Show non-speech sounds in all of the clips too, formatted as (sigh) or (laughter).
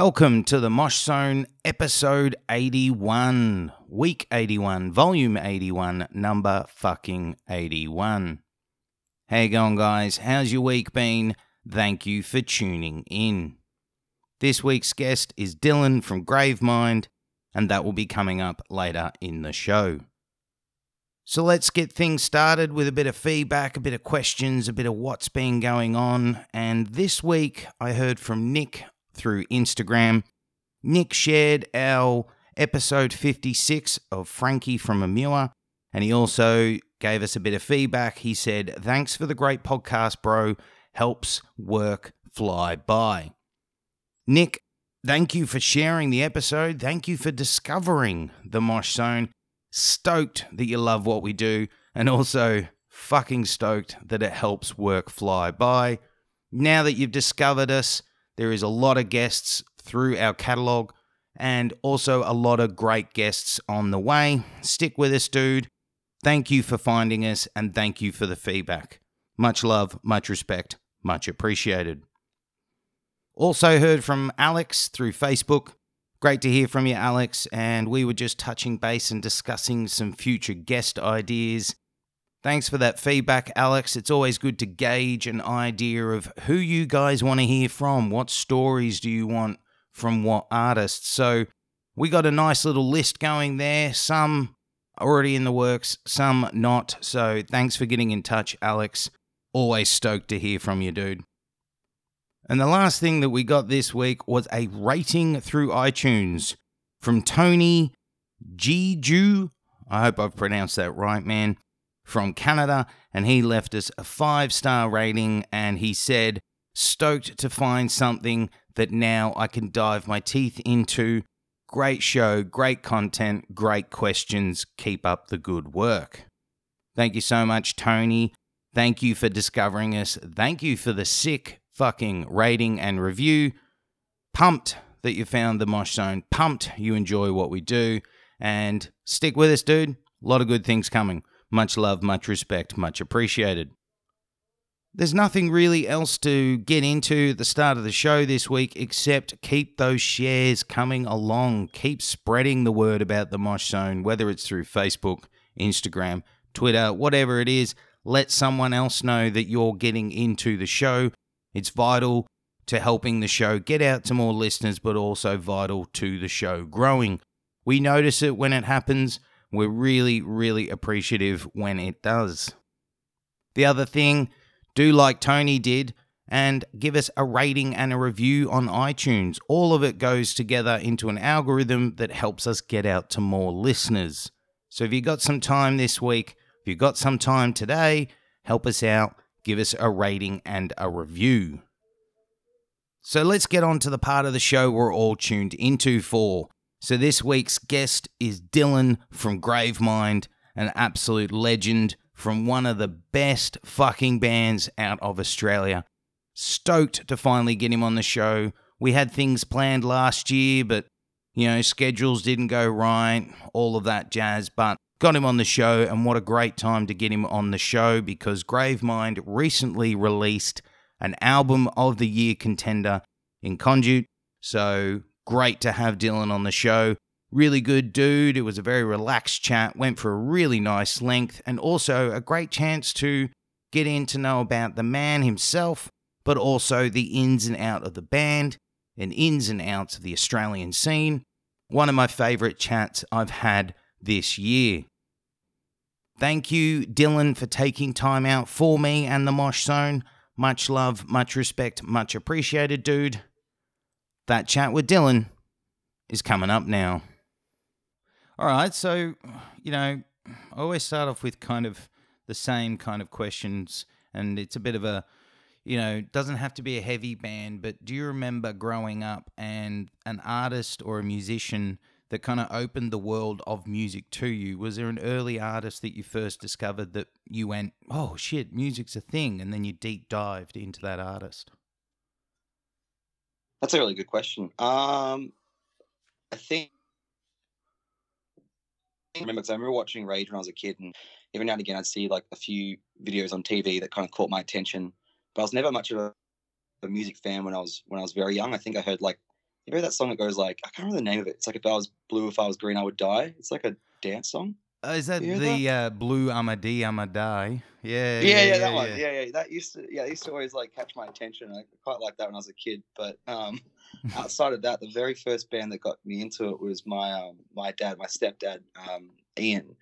Welcome to the Mosh Zone, episode 81, week 81, volume 81, number fucking 81. How you going, guys? How's your week been? Thank you for tuning in. This week's guest is Dylan from Gravemind, and that will be coming up later in the show. So let's get things started with a bit of feedback, a bit of questions, a bit of what's been going on. And this week I heard from Nick through Instagram. Nick shared our episode 56 of Frankie from Amua, and he also gave us a bit of feedback. He said, Thanks for the great podcast, bro. Helps work fly by. Nick, thank you for sharing the episode. Thank you for discovering the Mosh Zone. Stoked that you love what we do, and also fucking stoked that it helps work fly by. Now that you've discovered us, there is a lot of guests through our catalog and also a lot of great guests on the way. Stick with us, dude. Thank you for finding us and thank you for the feedback. Much love, much respect, much appreciated. Also heard from Alex through Facebook. Great to hear from you, Alex. And we were just touching base and discussing some future guest ideas. Thanks for that feedback, Alex. It's always good to gauge an idea of who you guys want to hear from. What stories do you want from what artists? So we got a nice little list going there. Some already in the works, some not. So thanks for getting in touch, Alex. Always stoked to hear from you, dude. And the last thing that we got this week was a rating through iTunes from Tony Giju. I hope I've pronounced that right, man. From Canada, and he left us a five star rating. And he said, Stoked to find something that now I can dive my teeth into. Great show, great content, great questions. Keep up the good work. Thank you so much, Tony. Thank you for discovering us. Thank you for the sick fucking rating and review. Pumped that you found the Mosh Zone. Pumped you enjoy what we do. And stick with us, dude. A lot of good things coming. Much love, much respect, much appreciated. There's nothing really else to get into at the start of the show this week except keep those shares coming along. Keep spreading the word about the Mosh Zone, whether it's through Facebook, Instagram, Twitter, whatever it is. Let someone else know that you're getting into the show. It's vital to helping the show get out to more listeners, but also vital to the show growing. We notice it when it happens. We're really, really appreciative when it does. The other thing, do like Tony did and give us a rating and a review on iTunes. All of it goes together into an algorithm that helps us get out to more listeners. So if you got some time this week, if you got some time today, help us out, give us a rating and a review. So let's get on to the part of the show we're all tuned into for. So this week's guest is Dylan from Gravemind, an absolute legend from one of the best fucking bands out of Australia. Stoked to finally get him on the show. We had things planned last year, but you know, schedules didn't go right, all of that jazz, but got him on the show, and what a great time to get him on the show because Gravemind recently released an album of the year contender in Conduit. So great to have Dylan on the show. Really good dude. It was a very relaxed chat, went for a really nice length, and also a great chance to get in to know about the man himself, but also the ins and out of the band and ins and outs of the Australian scene. One of my favorite chats I've had this year. Thank you, Dylan, for taking time out for me and the Mosh Zone. Much love, much respect, much appreciated, dude. That chat with Dylan is coming up now. All right, so, you know, I always start off with kind of the same kind of questions, and it's a bit of a, you know, doesn't have to be a heavy band, but do you remember growing up and an artist or a musician that kind of opened the world of music to you? Was there an early artist that you first discovered that you went, oh shit, music's a thing, and then you deep dived into that artist? That's a really good question. Um, I think I remember because I remember watching Rage when I was a kid, and every now and again I'd see like a few videos on TV that kind of caught my attention. But I was never much of a, a music fan when I was when I was very young. I think I heard like You know that song that goes like I can't remember the name of it. It's like if I was blue, if I was green, I would die. It's like a dance song. Uh, is that You the uh, blue Amadi Amadai? Yeah, Yeah, yeah, that one. Yeah, yeah, that used to yeah, used to always like catch my attention. I quite liked that when I was a kid. But um, (laughs) outside of that, the very first band that got me into it was my um, my dad, my stepdad, um, Ian.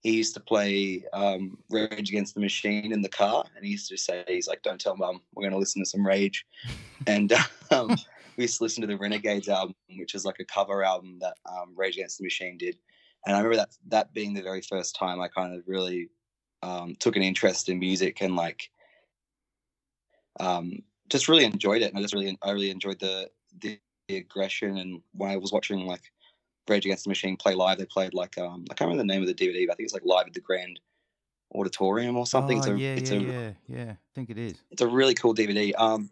He used to play um, Rage Against the Machine in the car, and he used to say, "He's like, don't tell mum, we're going to listen to some Rage." (laughs) and um, we used to listen to the Renegades album, which is like a cover album that um, Rage Against the Machine did. And I remember that that being the very first time I kind of really um, took an interest in music and like um, just really enjoyed it. And I just really I really enjoyed the the, the aggression. And when I was watching like Rage Against the Machine play live, they played like um, I can't remember the name of the DVD, but I think it's like live at the Grand Auditorium or something. Oh, it's a, yeah, it's yeah, a yeah, yeah. I think it is. it's a really cool DVD. Um,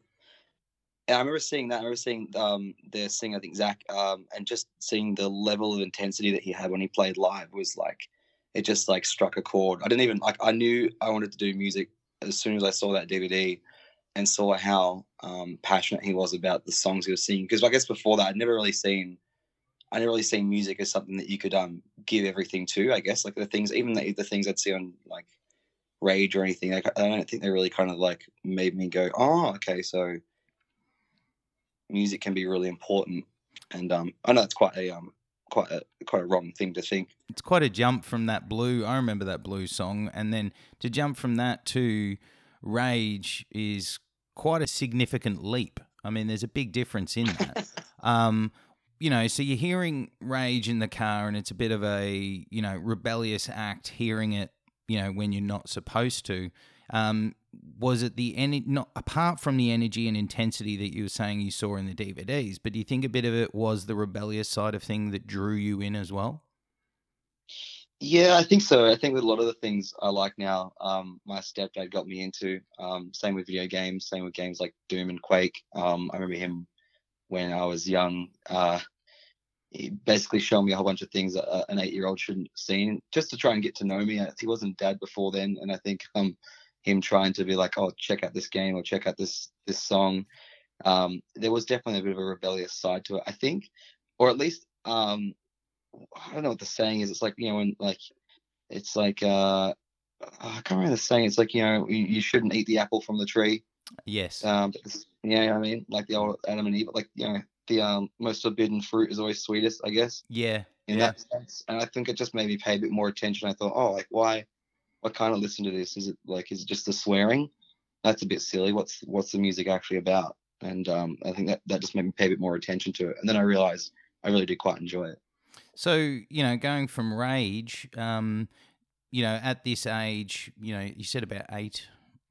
and I remember seeing that. I remember seeing um, their singer, I think Zach, um, and just seeing the level of intensity that he had when he played live was like, it just like struck a chord. I didn't even like. I knew I wanted to do music as soon as I saw that DVD and saw how um, passionate he was about the songs he was singing. Because I guess before that, I'd never really seen. I never really seen music as something that you could um give everything to. I guess like the things, even the, the things I'd see on like Rage or anything. Like, I don't think they really kind of like made me go, oh, okay, so music can be really important. And um, I know it's quite a um, quite a quite a wrong thing to think. It's quite a jump from that blue. I remember that blue song, and then to jump from that to Rage is quite a significant leap. I mean, there's a big difference in that. (laughs) um, you know, so you're hearing Rage in the car, and it's a bit of a you know rebellious act. Hearing it, you know, when you're not supposed to. Um, was it the any not apart from the energy and intensity that you were saying you saw in the DVDs, but do you think a bit of it was the rebellious side of thing that drew you in as well? Yeah, I think so. I think with a lot of the things I like now, um, my stepdad got me into. Um, same with video games, same with games like Doom and Quake. Um, I remember him when I was young. Uh, he basically showed me a whole bunch of things uh, an eight-year-old shouldn't have seen, just to try and get to know me. He wasn't dad before then, and I think um, him trying to be like, "Oh, check out this game or check out this this song." Um, there was definitely a bit of a rebellious side to it, I think, or at least um, I don't know what the saying is. It's like you know when like it's like uh, I can't remember the saying. It's like you know you, you shouldn't eat the apple from the tree. Yes. Um, but this, yeah, I mean like the old Adam and Eve. Like you know the um most forbidden fruit is always sweetest. I guess Yeah. in yeah. that sense. And I think it just made me pay a bit more attention. I thought, oh, like why? Why can't I listen to this? Is it like is it just the swearing? That's a bit silly. What's what's the music actually about? And um, I think that that just made me pay a bit more attention to it. And then I realized I really did quite enjoy it. So you know, going from Rage, um, you know, at this age, you know, you said about eight,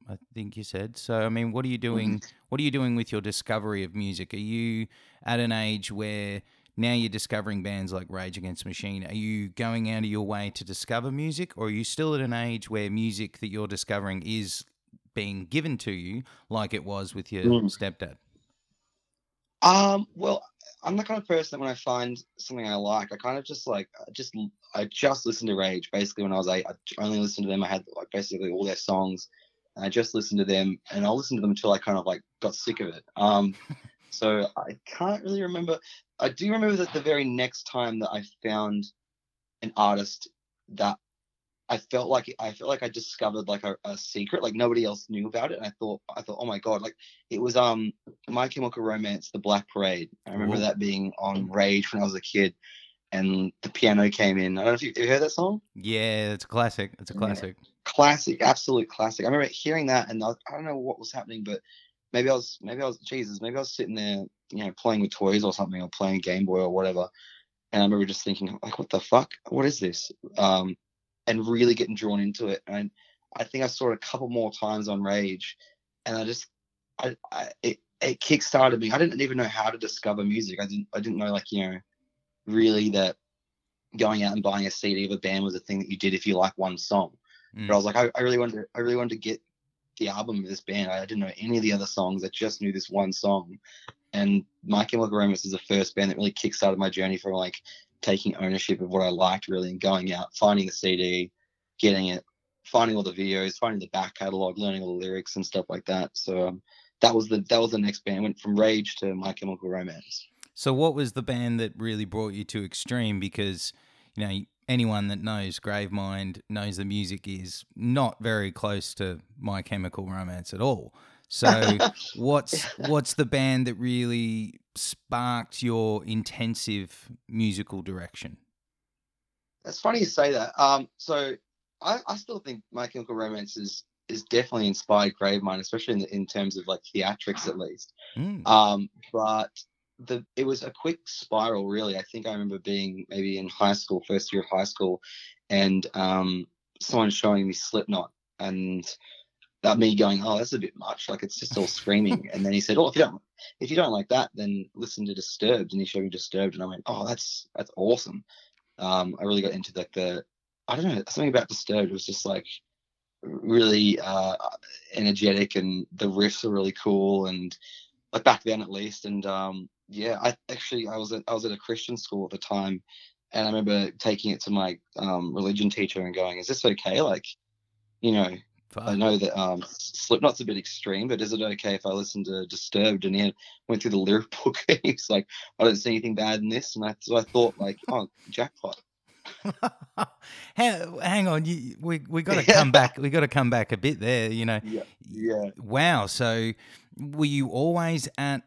I think you said. So I mean, what are you doing? What are you doing with your discovery of music? Are you at an age where now you're discovering bands like Rage Against the Machine? Are you going out of your way to discover music, or are you still at an age where music that you're discovering is being given to you, like it was with your Mm. stepdad? Um, well, I'm the kind of person that when I find something I like, I kind of just like I just I just listened to Rage basically when I was eight. I only listened to them. I had like basically all their songs, and I just listened to them, and I'll listen to them until I kind of like got sick of it. Um, (laughs) so I can't really remember. I do remember that the very next time that I found an artist that I felt like I felt like I discovered like a, a secret, like nobody else knew about it. And I thought, I thought, oh my god, like it was um My Chemical Romance, The Black Parade. I remember Ooh. that being on Rage when I was a kid, and the piano came in. I don't know if you, you heard that song. Yeah, it's a classic. It's a Yeah. classic. Classic, absolute classic. I remember hearing that, and I, was- I don't know what was happening, but maybe I was, maybe I was, Jesus, maybe I was sitting there, you know, playing with toys or something, or playing Game Boy or whatever. And I remember just thinking, like, what the fuck? What is this? Um, and really getting drawn into it. And I think I saw it a couple more times on Rage, and I just, I, I it, it kickstarted me. I didn't even know how to discover music. I didn't, I didn't know, like, you know, really that going out and buying a CD of a band was a thing that you did if you like one song. Mm. But I was like, I, I really wanted, to, I really wanted to get the album of this band. I didn't know any of the other songs. I just knew this one song. And My Chemical Romance is the first band that really kickstarted my journey from like taking ownership of what I liked really and going out, finding the CD, getting it, finding all the videos, finding the back catalog, learning all the lyrics and stuff like that. So um, that was the that was the next band. I went from Rage to My Chemical Romance. So, what was the band that really brought you to Extreme? Because, you know, anyone that knows Gravemind knows the music is not very close to My Chemical Romance at all. So, (laughs) what's what's the band that really sparked your intensive musical direction? It's funny you say that. Um, so I, I still think My Chemical Romance is is definitely inspired Gravemind, especially in, in terms of like theatrics at least. Mm. Um, but the it was a quick spiral, really. I think I remember being maybe in high school, first year of high school, and um, someone showing me Slipknot, and that me going, "Oh, that's a bit much. Like it's just all (laughs) screaming." and then he said, "Oh, if you don't if you don't like that, then listen to Disturbed." And he showed me Disturbed, and I went, "Oh, that's that's awesome." Um, I really got into like the I don't know something about Disturbed was just like really uh, energetic, and the riffs are really cool, and like back then at least. And um, yeah, I actually I was at I was at a Christian school at the time, and I remember taking it to my um, religion teacher and going, "Is this okay? Like, you know, Fuck. I know that um, Slipknot's a bit extreme, but is it okay if I listen to Disturbed? And he went through the lyric book. (laughs) and He's like, I don't see anything bad in this, and I, so I thought like, (laughs) oh, jackpot. (laughs) hang, hang on, you, we we got to Yeah. come back. We got to come back a bit there. You know, Yeah, yeah. Wow. So, were you always at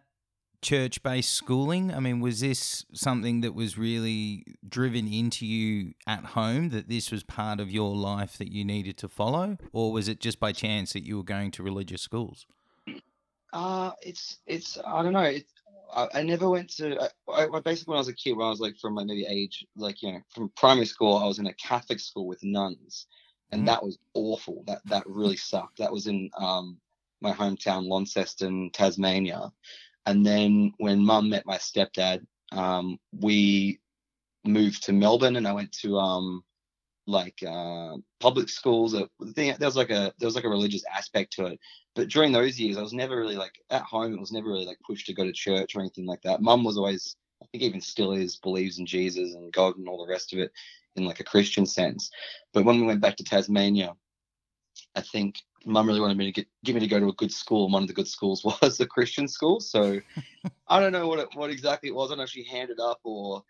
church based schooling? I mean, was this something that was really driven into you at home that this was part of your life that you needed to follow? Or was it just by chance that you were going to religious schools? Uh, it's it's I don't know. It's I, I never went to. I, I basically when I was a kid, when I was like from like maybe age like you know from primary school, I was in a Catholic school with nuns, and Mhm. that was awful. That that really sucked. That was in um my hometown Launceston, Tasmania, and then when Mum met my stepdad, um we moved to Melbourne, and I went to um like uh, public schools. There was like a there was like a religious aspect to it but during those years, I was never really like at home. It was never really like pushed to go to church or anything like that. Mum was always, I think, even still is, believes in Jesus and God and all the rest of it in like a Christian sense. But when we went back to Tasmania, I think Mum really wanted me to get get me to go to a good school. And one of the good schools (laughs) was a Christian school. So (laughs) I don't know what it, what exactly it was. I don't know if she handed up or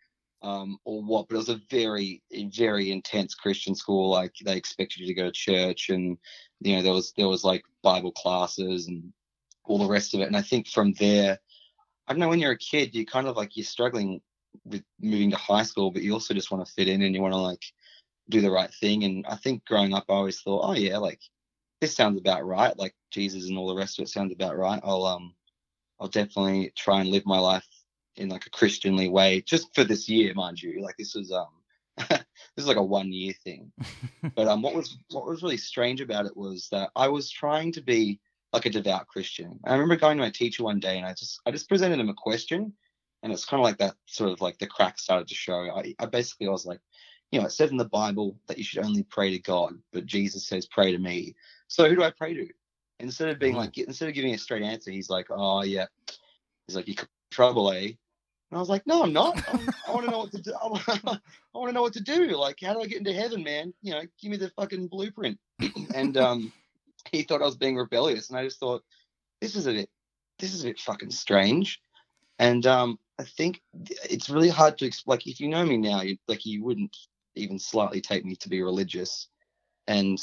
um, or what, but it was a very very intense Christian school. Like they expected you to go to church and you know there was there was like bible classes and all the rest of it and i think from there i don't know when you're a kid you're kind of like you're struggling with moving to high school but you also just want to fit in and you want to like do the right thing and i think growing up i always thought oh yeah like this sounds about right like jesus and all the rest of it sounds about right i'll um i'll definitely try and live my life in like a christianly way just for this year mind you like this was um (laughs) this is like a one year thing (laughs) but um, what was what was really strange about it was that I was trying to be like a devout Christian. I remember going to my teacher one day and I just I just presented him a question, and it's kind of like that sort of like the crack started to show. I, I basically I was like, you know, it says in the Bible that you should only pray to God, but Jesus says pray to me. So who do I pray to? Instead of being Ooh. like instead of giving a straight answer, he's like, oh yeah, he's like you could trouble, eh? And I was like, no, I'm not. I, I want to know what to do. I want to (laughs) know what to do. Like, how do I get into heaven, man? You know, give me the fucking blueprint. and (laughs) um, he thought I was being rebellious, and I just thought, this is a bit, this is a bit fucking strange. And um, I think it's really hard to explain. Like, if you know me now, you, like you wouldn't even slightly take me to be religious, and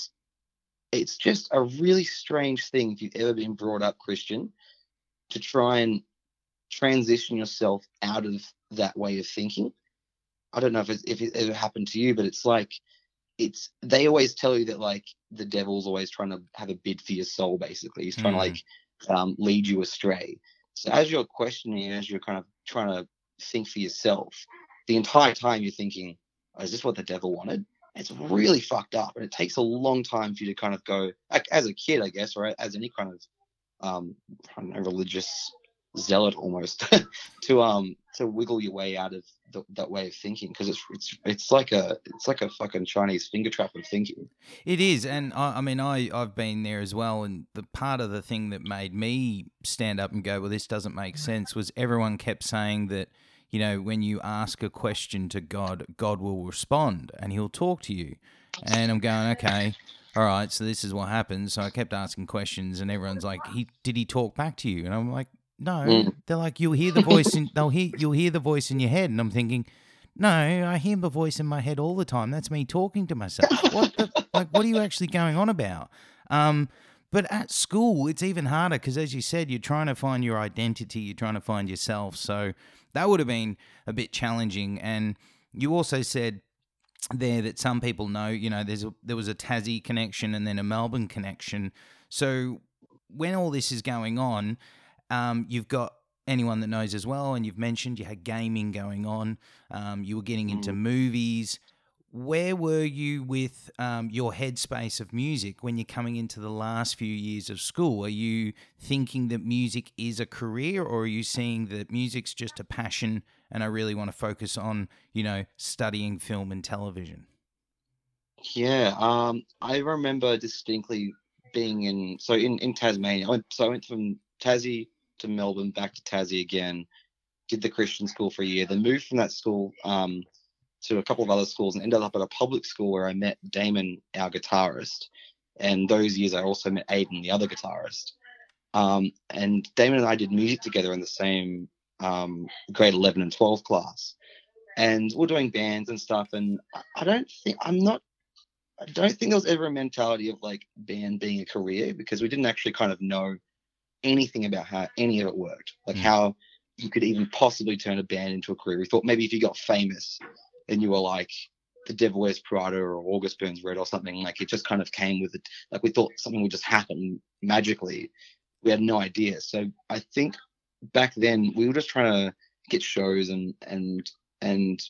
it's just a really strange thing if you've ever been brought up Christian to try and transition yourself out of that way of thinking. I don't know if it's, if it ever happened to you, but it's like it's they always tell you that like the devil's always trying to have a bid for your soul. Basically, he's trying Mm. to like um, lead you astray. So as you're questioning, as you're kind of trying to think for yourself, the entire time you're thinking, oh, "Is this what the devil wanted?" It's really fucked up, and it takes a long time for you to kind of go, like, as a kid, I guess, or as any kind of um, know, religious zealot almost (laughs) to um to wiggle your way out of the, that way of thinking because it's it's it's like a it's like a fucking Chinese finger trap of thinking. It is, and I, I mean, I I've been there as well. And the part of the thing that made me stand up and go, "Well, this doesn't make sense," was everyone kept saying that, you know, when you ask a question to God, God will respond and He'll talk to you. And I'm going, okay, all right, so this is what happens. So I kept asking questions, and everyone's like, "He did he talk back to you?" And I'm like, no. Mm. They're like, you'll hear the voice in they'll hear you'll hear the voice in your head, and I'm thinking, no, I hear the voice in my head all the time. That's me talking to myself. What the, like? What are you actually going on about? Um, but at school, it's even harder because, as you said, you're trying to find your identity. You're trying to find yourself. So that would have been a bit challenging. And you also said there that some people know, you know, there's a, there was a Tassie connection and then a Melbourne connection. So when all this is going on, um, you've got anyone that knows as well, and you've mentioned you had gaming going on. Um, you were getting into Mm. movies. Where were you with um, your headspace of music when you're coming into the last few years of school? Are you thinking that music is a career, or are you seeing that music's just a passion and I really want to focus on, you know, studying film and television? Yeah, um, I remember distinctly being in so in in Tasmania. I went, so I went from Tassie to Melbourne, back to Tassie again. Did the Christian school for a year, then moved from that school um, to a couple of other schools, and ended up at a public school where I met Damon, our guitarist. And those years, I also met Aiden, the other guitarist. Um, and Damon and I did music together in the same um, grade 11 and 12 class. And we're doing bands and stuff. And I- don't think I'm not I don't think there was ever a mentality of like band being a career because we didn't actually kind of know anything about how any of it worked, like Mm. how you could even possibly turn a band into a career. We thought maybe if you got famous and you were like the Devil Wears Prada or August Burns Red or something, like it just kind of came with it. Like we thought something would just happen magically. We had no idea. So I think back then we were just trying to get shows and and and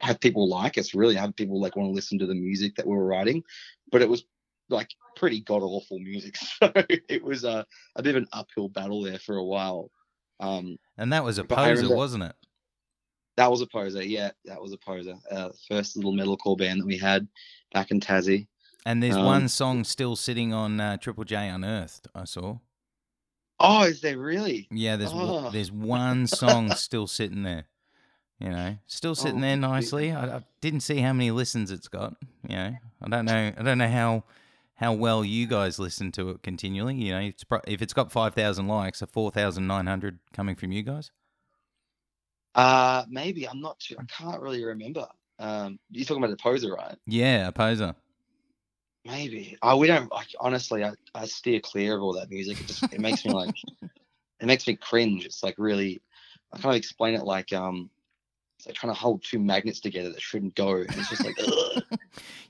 have people like us really have people like want to listen to the music that we were writing but it was like pretty god awful music (laughs) so it was a, a bit of an uphill battle there for a while um And that was a poser, remember- wasn't it? That was a poser yeah that was a poser uh first little metalcore band that we had back in tassie And there's Um, one song still sitting on uh, Triple J Unearthed. I saw. oh is there really Yeah, there's w- Oh. there's one song still sitting there. You know, still sitting Oh, there nicely. I, I didn't see how many listens it's got. You know, I don't know. I don't know how how well you guys listen to it continually. You know, it's pro- if it's got five thousand likes, a four thousand nine hundred coming from you guys. Uh maybe i'm not sure i can't really remember um you're talking about the poser right Yeah, a poser. Maybe. Oh, we don't like honestly. I, I steer clear of all that music. It just it makes me like (laughs) it makes me cringe. It's like really. I kind of explain it like um, it's like trying to hold two magnets together that shouldn't go. And it's just like. (laughs)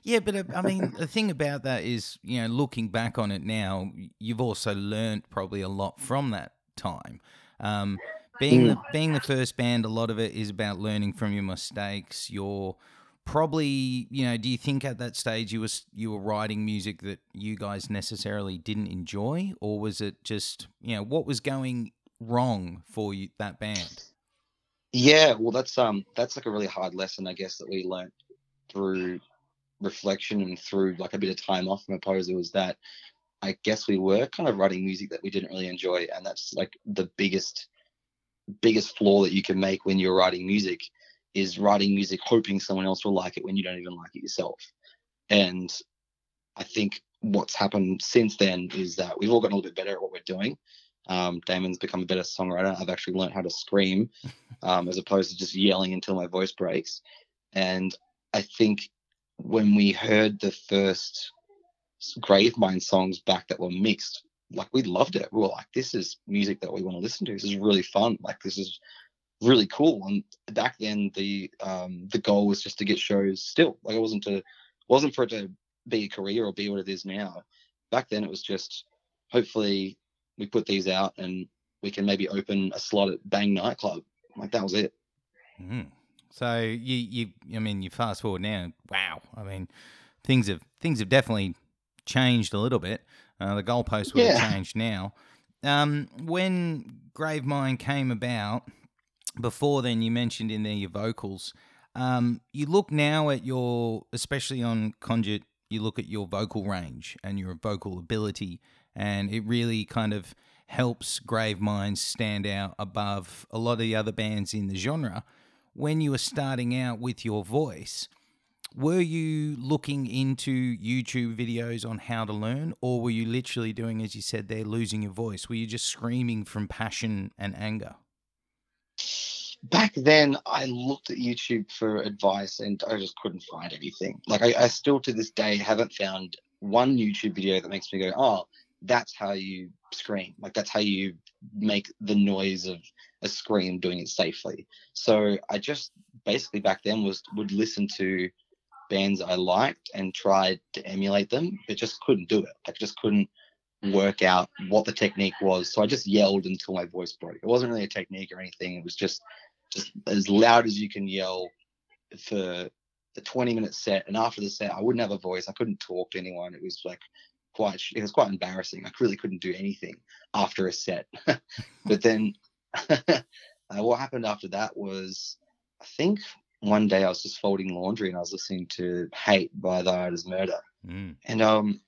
Yeah, but uh, I mean, the thing about that is, you know, looking back on it now, you've also learned probably a lot from that time. Um, being the being the first band, a lot of it is about learning from your mistakes. You're probably, you know, do you think at that stage you was you were writing music that you guys necessarily didn't enjoy, or was it just, you know, what was going wrong for you that band? yeah. Well, that's um that's like a really hard lesson, I guess, that we learnt through reflection and through like a bit of time off from Opposer was that I guess we were kind of writing music that we didn't really enjoy, and that's like the biggest biggest flaw that you can make when you're writing music is writing music hoping someone else will like it when you don't even like it yourself. And I think what's happened since then is that we've all gotten a little bit better at what we're doing. Um, Damon's become a better songwriter. I've actually learned how to scream (laughs) um, as opposed to just yelling until my voice breaks. And I think when we heard the first Grave Gravemind songs back that were mixed, like we loved it. We were like, this is music that we want to listen to. This is really fun. Like this is really cool. And back then the um the goal was just to get shows still. Like it wasn't to wasn't for it to be a career or be what it is now. Back then it was just hopefully we put these out and we can maybe open a slot at Bang nightclub. Like that was it. Mm. So you you I mean you fast forward now. Wow. I mean things have things have definitely changed a little bit. Uh, the goalpost would Yeah. have changed now. Um, when Gravemind came about, before then you mentioned in there your vocals. Um, you look now at your, especially on Conduit, you look at your vocal range and your vocal ability, and it really kind of helps Gravemind stand out above a lot of the other bands in the genre. When you were starting out with your voice, were you looking into YouTube videos on how to learn, or were you literally doing, as you said there, losing your voice? Were you just screaming from passion and anger? Back then, I looked at YouTube for advice and I just couldn't find anything. Like, I, I still to this day haven't found one YouTube video that makes me go, oh, that's how you scream. Like, that's how you make the noise of a scream doing it safely. So I just basically back then was would listen to bands I liked and tried to emulate them, but just couldn't do it. I just couldn't work out what the technique was. So I just yelled until my voice broke. It wasn't really a technique or anything. It was just just as loud as you can yell for the 20 minute set. And after the set, I wouldn't have a voice. I couldn't talk to anyone. It was like quite it was quite embarrassing. I really couldn't do anything after a set. (laughs) but then (laughs) uh, what happened after that was I think one day I was just folding laundry and I was listening to Hate by Thy Art Is Murder. Mm. And um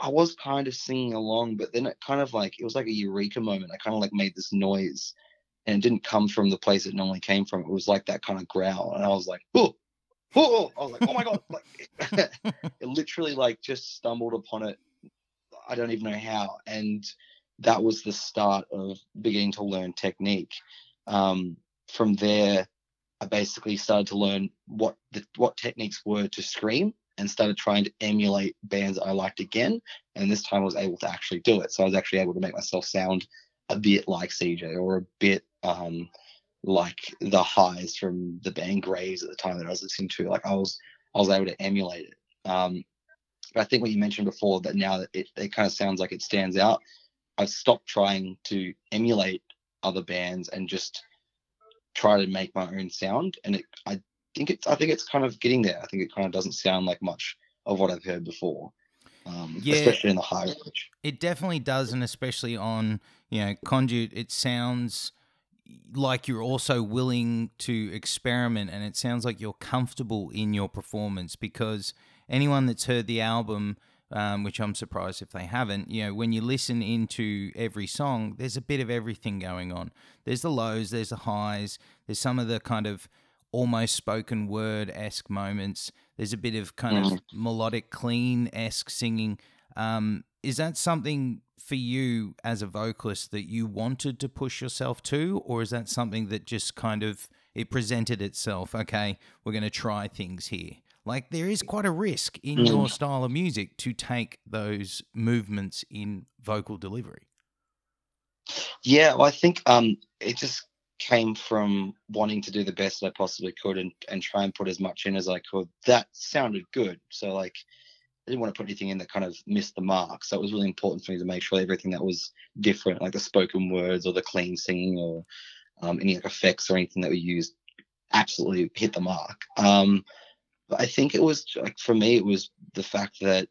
I was kind of singing along, but then it kind of like it was like a eureka moment. I kind of like made this noise and it didn't come from the place it normally came from. It was like that kind of growl. And I was like, oh, oh, I was like, oh my God. (laughs) Like (laughs) it literally like just stumbled upon it. I don't even know how. And that was the start of beginning to learn technique. Um, from there, I basically started to learn what the, what techniques were to scream and started trying to emulate bands I liked again. And this time I was able to actually do it. So I was actually able to make myself sound a bit like CJ or a bit um, like the highs from the band Graves at the time that I was listening to. Like I was I was able to emulate it. Um, but I think what you mentioned before that now that it, it kind of sounds like it stands out. I've stopped trying to emulate other bands and just try to make my own sound. And it, I think it's I think it's kind of getting there. I think it kind of doesn't sound like much of what I've heard before. Um, Yeah. especially in the high range. It definitely does, and especially on you know conduit, it sounds like you're also willing to experiment, and it sounds like you're comfortable in your performance because anyone that's heard the album. Um, which I'm surprised if they haven't. You know, when you listen into every song, there's a bit of everything going on. There's the lows, there's the highs, there's some of the kind of almost spoken word esque moments. There's a bit of kind of melodic, clean esque singing. Um, is that something for you as a vocalist that you wanted to push yourself to, or is that something that just kind of it presented itself? Okay, we're going to try things here. Like there is quite a risk in Mm. your style of music to take those movements in vocal delivery. Yeah, well, I think um, it just came from wanting to do the best I possibly could and, and try and put as much in as I could. That sounded good. So, like, I didn't want to put anything in that kind of missed the mark. So, it was really important for me to make sure everything that was different, like the spoken words or the clean singing or um, any like, effects or anything that we used, absolutely hit the mark. Um, I think it was like for me, it was the fact that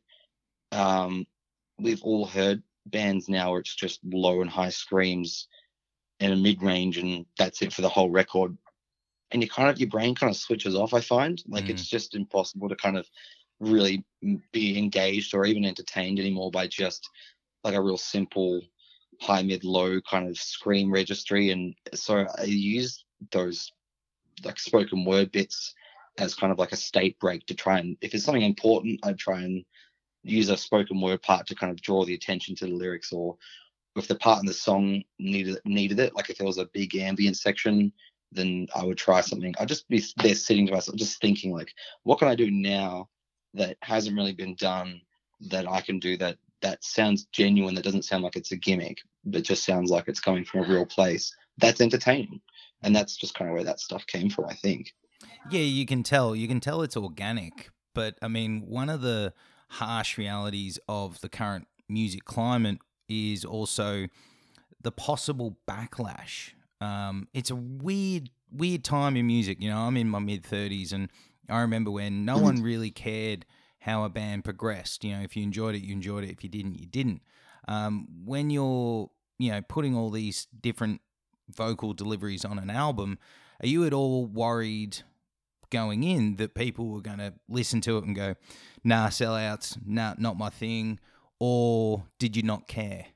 um, we've all heard bands now where it's just low and high screams and a mid range, and that's it for the whole record. And you kind of your brain kind of switches off. I find like Mm. it's just impossible to kind of really be engaged or even entertained anymore by just like a real simple high, mid, low kind of scream registry. And so I use those like spoken word bits as kind of like a state break to try and if it's something important, I try and use a spoken word part to kind of draw the attention to the lyrics or if the part in the song needed needed it, like if there was a big ambient section, then I would try something. I'd just be there sitting to myself, just thinking like, what can I do now that hasn't really been done that I can do that that sounds genuine, that doesn't sound like it's a gimmick, but just sounds like it's coming from a real place. That's entertaining. And that's just kind of where that stuff came from, I think. Yeah, you can tell. You can tell it's organic. But I mean, one of the harsh realities of the current music climate is also the possible backlash. Um, it's a weird, weird time in music. You know, I'm in my mid 30s, and I remember when no one (clears throat) really cared how a band progressed. You know, if you enjoyed it, you enjoyed it. If you didn't, you didn't. Um, when you're, you know, putting all these different vocal deliveries on an album, are you at all worried going in that people were going to listen to it and go, nah, sellouts, nah, not my thing? Or did you not care?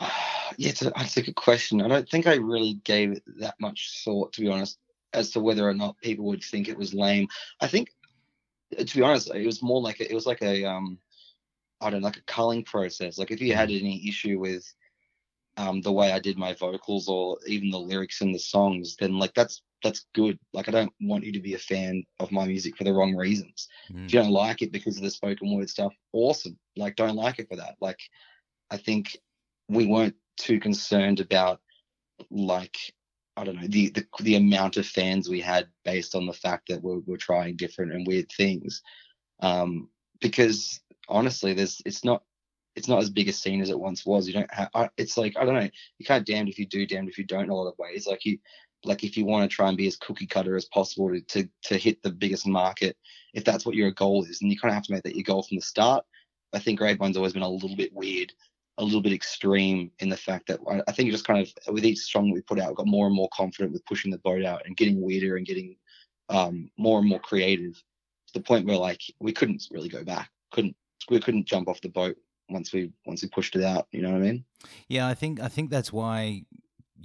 (sighs) yeah, it's a, that's a good question. I don't think I really gave it that much thought, to be honest. as to whether or not people would think it was lame. I think, to be honest, it was more like a, it was like a um, I don't know, like a culling process. Like if you had any issue with um the way I did my vocals or even the lyrics in the songs, then like that's that's good. Like I don't want you to be a fan of my music for the wrong reasons. Mm. If you don't like it because of the spoken word stuff, awesome. Like don't like it for that. Like I think we weren't too concerned about like I don't know the the, the amount of fans we had based on the fact that we're, we're trying different and weird things. Um, because honestly, there's it's not it's not as big a scene as it once was. You don't have. It's like I don't know. You can't damned if you do, damned if you don't. In a lot of ways, like you like if you want to try and be as cookie cutter as possible to, to to hit the biggest market, if that's what your goal is, and you kind of have to make that your goal from the start. I think Gravemind's always been a little bit weird, a little bit extreme in the fact that I, I think just kind of with each song we put out, got more and more confident with pushing the boat out and getting weirder and getting um, more and more creative to the point where like we couldn't really go back, couldn't we couldn't jump off the boat once we once we pushed it out. You know what I mean? Yeah, I think I think that's why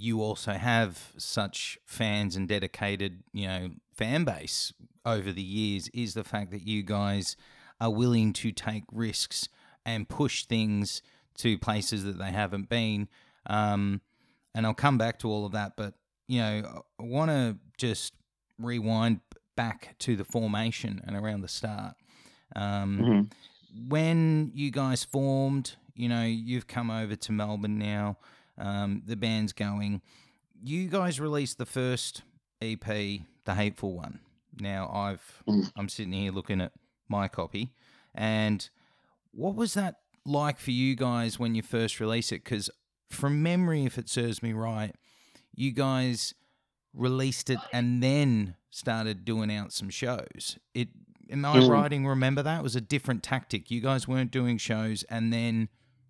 you also have such fans and dedicated, you know, fan base over the years is the fact that you guys are willing to take risks and push things to places that they haven't been. Um, and I'll come back to all of that, but you know, I want to just rewind back to the formation and around the start. Um, Mhm. when you guys formed, you know, you've come over to Melbourne now. Um, the band's going. You guys released the first EP, the Hateful One. Now I've Mm. I'm sitting here looking at my copy, and what was that like for you guys when you first released it? Because from memory, if it serves me right, you guys released it and then started doing out some shows. It am I Mm. right remember that it was a different tactic. You guys weren't doing shows and then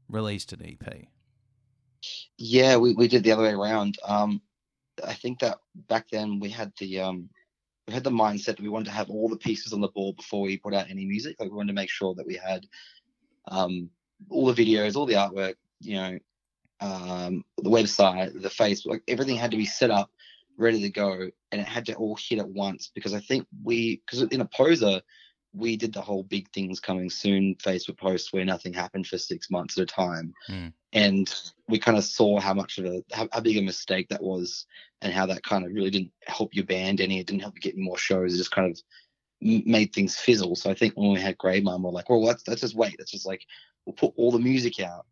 released an EP. Yeah, we, we did the other way around. Um, I think that back then we had the um, we had the mindset that we wanted to have all the pieces on the board before we put out any music. Like we wanted to make sure that we had um, all the videos, all the artwork, you know, um, the website, the Facebook, like everything had to be set up, ready to go, and it had to all hit at once. Because I think we, because in a poser, we did the whole big things coming soon Facebook post where nothing happened for six months at a time, Mm. and we kind of saw how much of a how, how big a mistake that was, and how that kind of really didn't help your band any. It didn't help you get any more shows. It just kind of made things fizzle. So I think when we had Gravemind, we're like, well, let's let's just wait. Let's just like we'll put all the music out.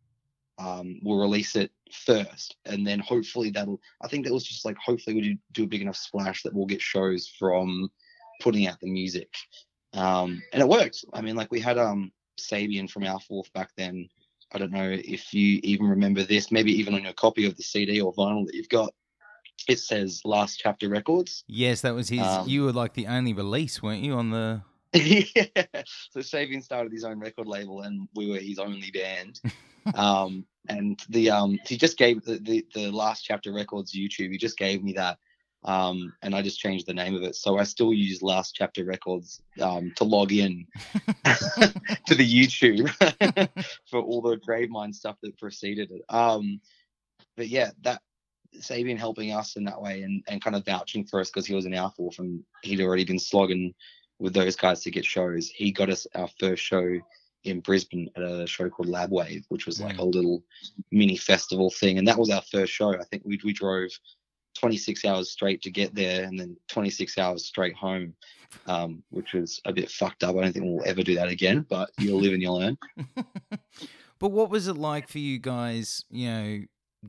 Um, we'll release it first, and then hopefully that'll. I think that was just like hopefully we do, do a big enough splash that we'll get shows from putting out the music. Um, and it worked. I mean, like we had um Sabian from Alpha Wolf back then. I don't know if you even remember this. Maybe even on your copy of the CD or vinyl that you've got, it says Last Chapter Records. Yes, that was his. Um, you were like the only release, weren't you? On the (laughs) yeah. So Sabian started his own record label, and we were his only band. (laughs) um, and the um, he just gave the, the the Last Chapter Records YouTube. He just gave me that, um, and I just changed the name of it. So I still use Last Chapter Records um, to log in (laughs) to the YouTube (laughs) for all the Gravemind stuff that preceded it. Um, but yeah, that Sabian helping us in that way and, and kind of vouching for us because he was an Alpha Wolf and he'd already been slogging with those guys to get shows. He got us our first show in Brisbane at a show called Lab Wave, which was like Mm. a little mini festival thing. And that was our first show. I think we, we drove 26 hours straight to get there and then 26 hours straight home, um, which was a bit fucked up. I don't think we'll ever do that again, but you'll live and you'll learn. (laughs) but what was it like for you guys, you know,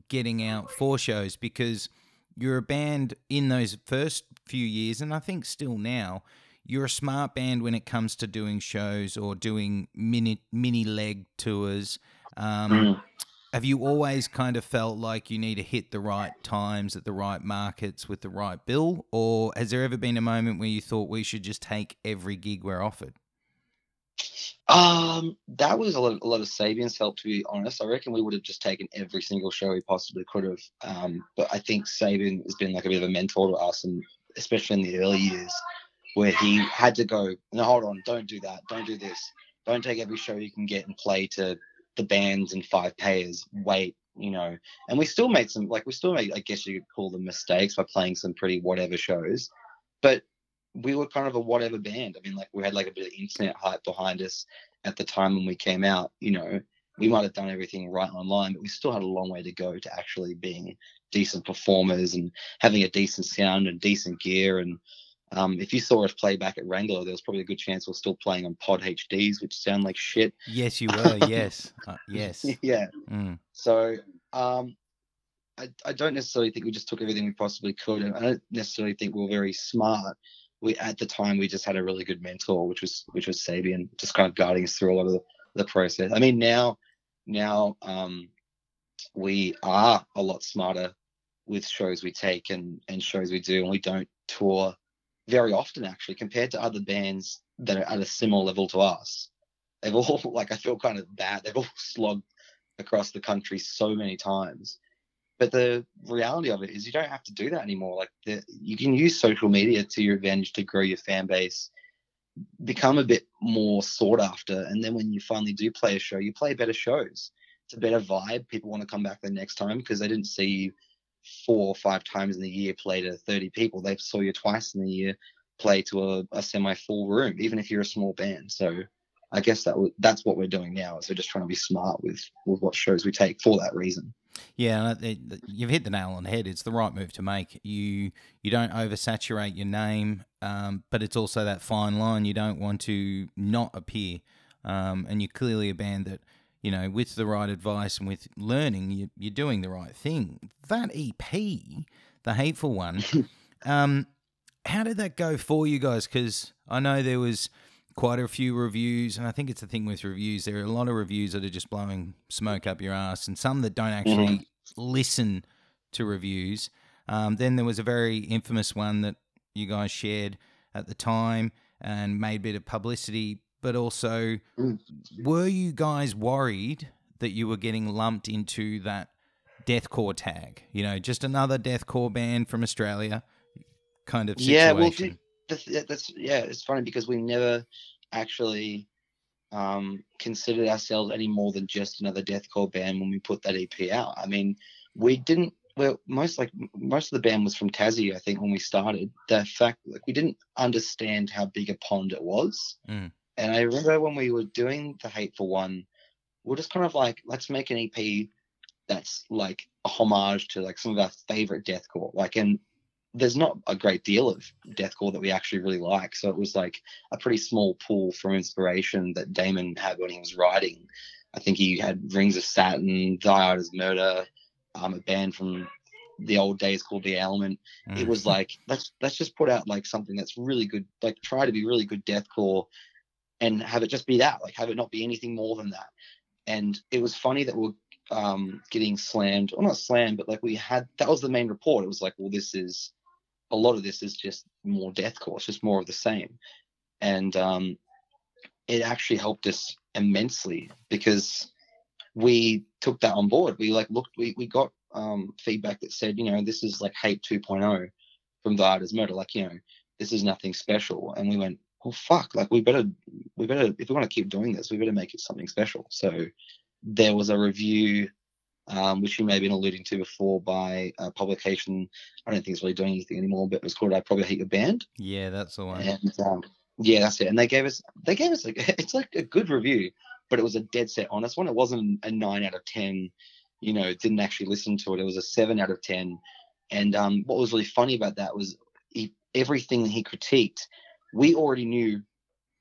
getting out for shows? Because you're a band in those first few years, and I think still now, you're a smart band when it comes to doing shows or doing mini mini leg tours. Um, Mm. Have you always kind of felt like you need to hit the right times at the right markets with the right bill, or has there ever been a moment where you thought we should just take every gig we're offered? Um, that was a lot, a lot of Sabian's help, to be honest. I reckon we would have just taken every single show we possibly could have. Um, but I think Sabian has been like a bit of a mentor to us, and especially in the early years, where he had to go, no, hold on, don't do that, don't do this, don't take every show you can get and play to the bands and five payers. Wait, you know. And we still made some, like we still made, I guess you could call them mistakes by playing some pretty whatever shows. but we were kind of a whatever band. I mean, like we had like a bit of internet hype behind us at the time when we came out. You know, we might have done everything right online, but we still had a long way to go to actually being decent performers and having a decent sound and decent gear. And um, if you saw us play back at Wrangler, there was probably a good chance we are still playing on Pod HDs, which sound like shit. Yes, you were. (laughs) yes, uh, yes. (laughs) yeah. Mm. So um, I, I don't necessarily think we just took everything we possibly could, and I don't necessarily think we're very smart. We at the time we just had a really good mentor, which was which was Sabian, just kind of guiding us through a lot of the, the process. I mean, now now um, we are a lot smarter with shows we take and and shows we do, and we don't tour very often actually compared to other bands that are at a similar level to us. They've all (laughs) like I feel kind of bad. They've all slogged across the country so many times but the reality of it is you don't have to do that anymore. Like the, you can use social media to your advantage to grow your fan base, become a bit more sought after, and then when you finally do play a show, you play better shows. It's a better vibe. People want to come back the next time because they didn't see you four or five times in the year play to 30 people. They saw you twice in the year play to a, a semi-full room, even if you're a small band. So I guess that w- that's what we're doing now. Is we're just trying to be smart with with what shows we take for that reason. Yeah, you've hit the nail on the head. It's the right move to make. You you don't oversaturate your name, um, but it's also that fine line. You don't want to not appear, um, and you're clearly a band that you know with the right advice and with learning, you, you're doing the right thing. That EP, the hateful one, (laughs) um, how did that go for you guys? Because I know there was quite a few reviews, and I think it's the thing with reviews. There are a lot of reviews that are just blowing smoke up your ass, and some that don't actually mm-hmm. listen to reviews. Um, then there was a very infamous one that you guys shared at the time and made a bit of publicity. But also, mm. were you guys worried that you were getting lumped into that deathcore tag? You know, just another deathcore band from Australia kind of situation. Yeah, well, that's yeah, it's funny because we never actually um, considered ourselves any more than just another deathcore band when we put that EP out. I mean, we didn't. Well, most like most of the band was from Tassie, I think, when we started. The fact like we didn't understand how big a pond it was, mm. And I remember when we were doing the Hateful One, we are just kind of like, let's make an EP that's like a homage to like some of our favorite deathcore. Like, and there's not a great deal of deathcore that we actually really like. So it was like a pretty small pool from inspiration that Damon had when he was writing. I think he had Rings of Saturn, Thy Art Is Murder, um, a band from the old days called The Element. Mm. It was like let's let's just put out like something that's really good, like try to be really good deathcore, and have it just be that, like have it not be anything more than that. And it was funny that we're um, getting slammed, or not slammed, but like we had that was the main report. It was like, well, this is a lot of this is just more deathcore, it's just more of the same. And um, it actually helped us immensely because we took that on board. We like looked, we, we got um, feedback that said, you know, this is like hate 2.0 from Thy Art Is Murder. Like, you know, this is nothing special. And we went, well, fuck, like we better, we better, if we want to keep doing this, we better make it something special. So there was a review um, which you may have been alluding to before by a publication. I don't think it's really doing anything anymore, but it was called "I Probably Hate Your Band." Yeah, that's the one. And um, yeah, that's it. And they gave us they gave us like (laughs) it's like a good review, but it was a dead set honest one. It wasn't a nine out of ten. You know, didn't actually listen to it. It was a seven out of ten. And um, what was really funny about that was he, everything he critiqued, we already knew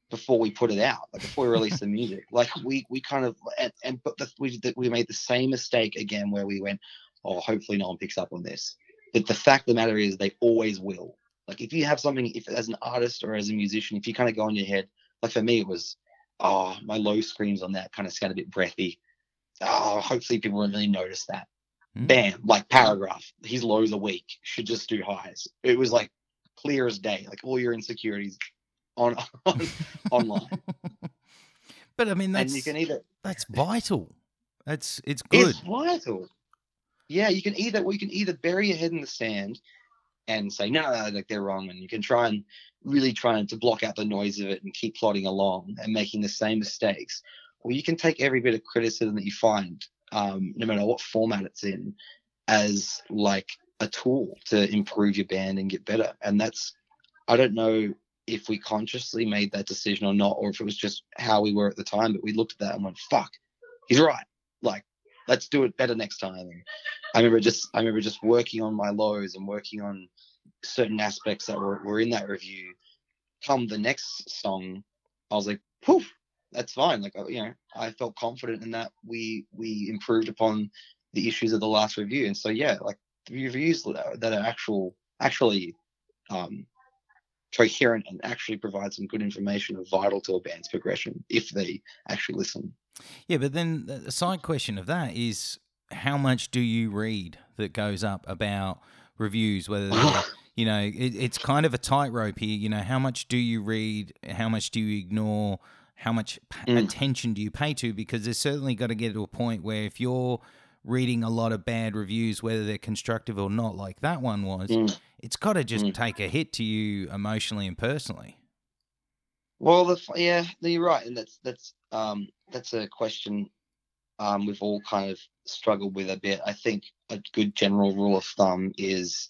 before we put it out, like before we released the music. (laughs) Like we we kind of and, and but the, we we made the same mistake again where we went, oh, hopefully no one picks up on this. But the fact of the matter is, they always will. Like if you have something, if as an artist or as a musician, if you kind of go in your head, like for me, it was, oh, my low screams on that kind of sound a bit breathy. Oh, hopefully people won't really notice that. Mm. Bam, like paragraph. His lows are weak. Should just do highs. It was like clear as day. Like all your insecurities on, (laughs) on online. (laughs) But I mean, that's and you can either that's vital. That's it's good. It's vital. Yeah, you can either we can either bury your head in the sand and say no, no, like they're wrong, and you can try and really trying to block out the noise of it and keep plodding along and making the same mistakes, or you can take every bit of criticism that you find, um, no matter what format it's in, as like a tool to improve your band and get better. And that's I don't know if we consciously made that decision or not, or if it was just how we were at the time. But we looked at that and went, "Fuck, he's right." Like, let's do it better next time. And I remember just I remember just working on my lows and working on certain aspects that were, were in that review. Come the next song, I was like, poof, that's fine. Like, you know, I felt confident in that we we improved upon the issues of the last review. And so, yeah, like reviews that are actual, actually um, coherent and actually provide some good information are vital to a band's progression if they actually listen. Yeah, but then the side question of that is how much do you read that goes up about reviews, whether (laughs) you know it, it's kind of a tightrope here. You know, how much do you read? How much do you ignore? How much mm. attention do you pay to? Because there's certainly got to get to a point where if you're reading a lot of bad reviews, whether they're constructive or not, like that one was, mm. it's got to just mm. take a hit to you emotionally and personally. Well, the, yeah, you're right, and that's that's um, that's a question um, we've all kind of struggled with a bit. I think a good general rule of thumb is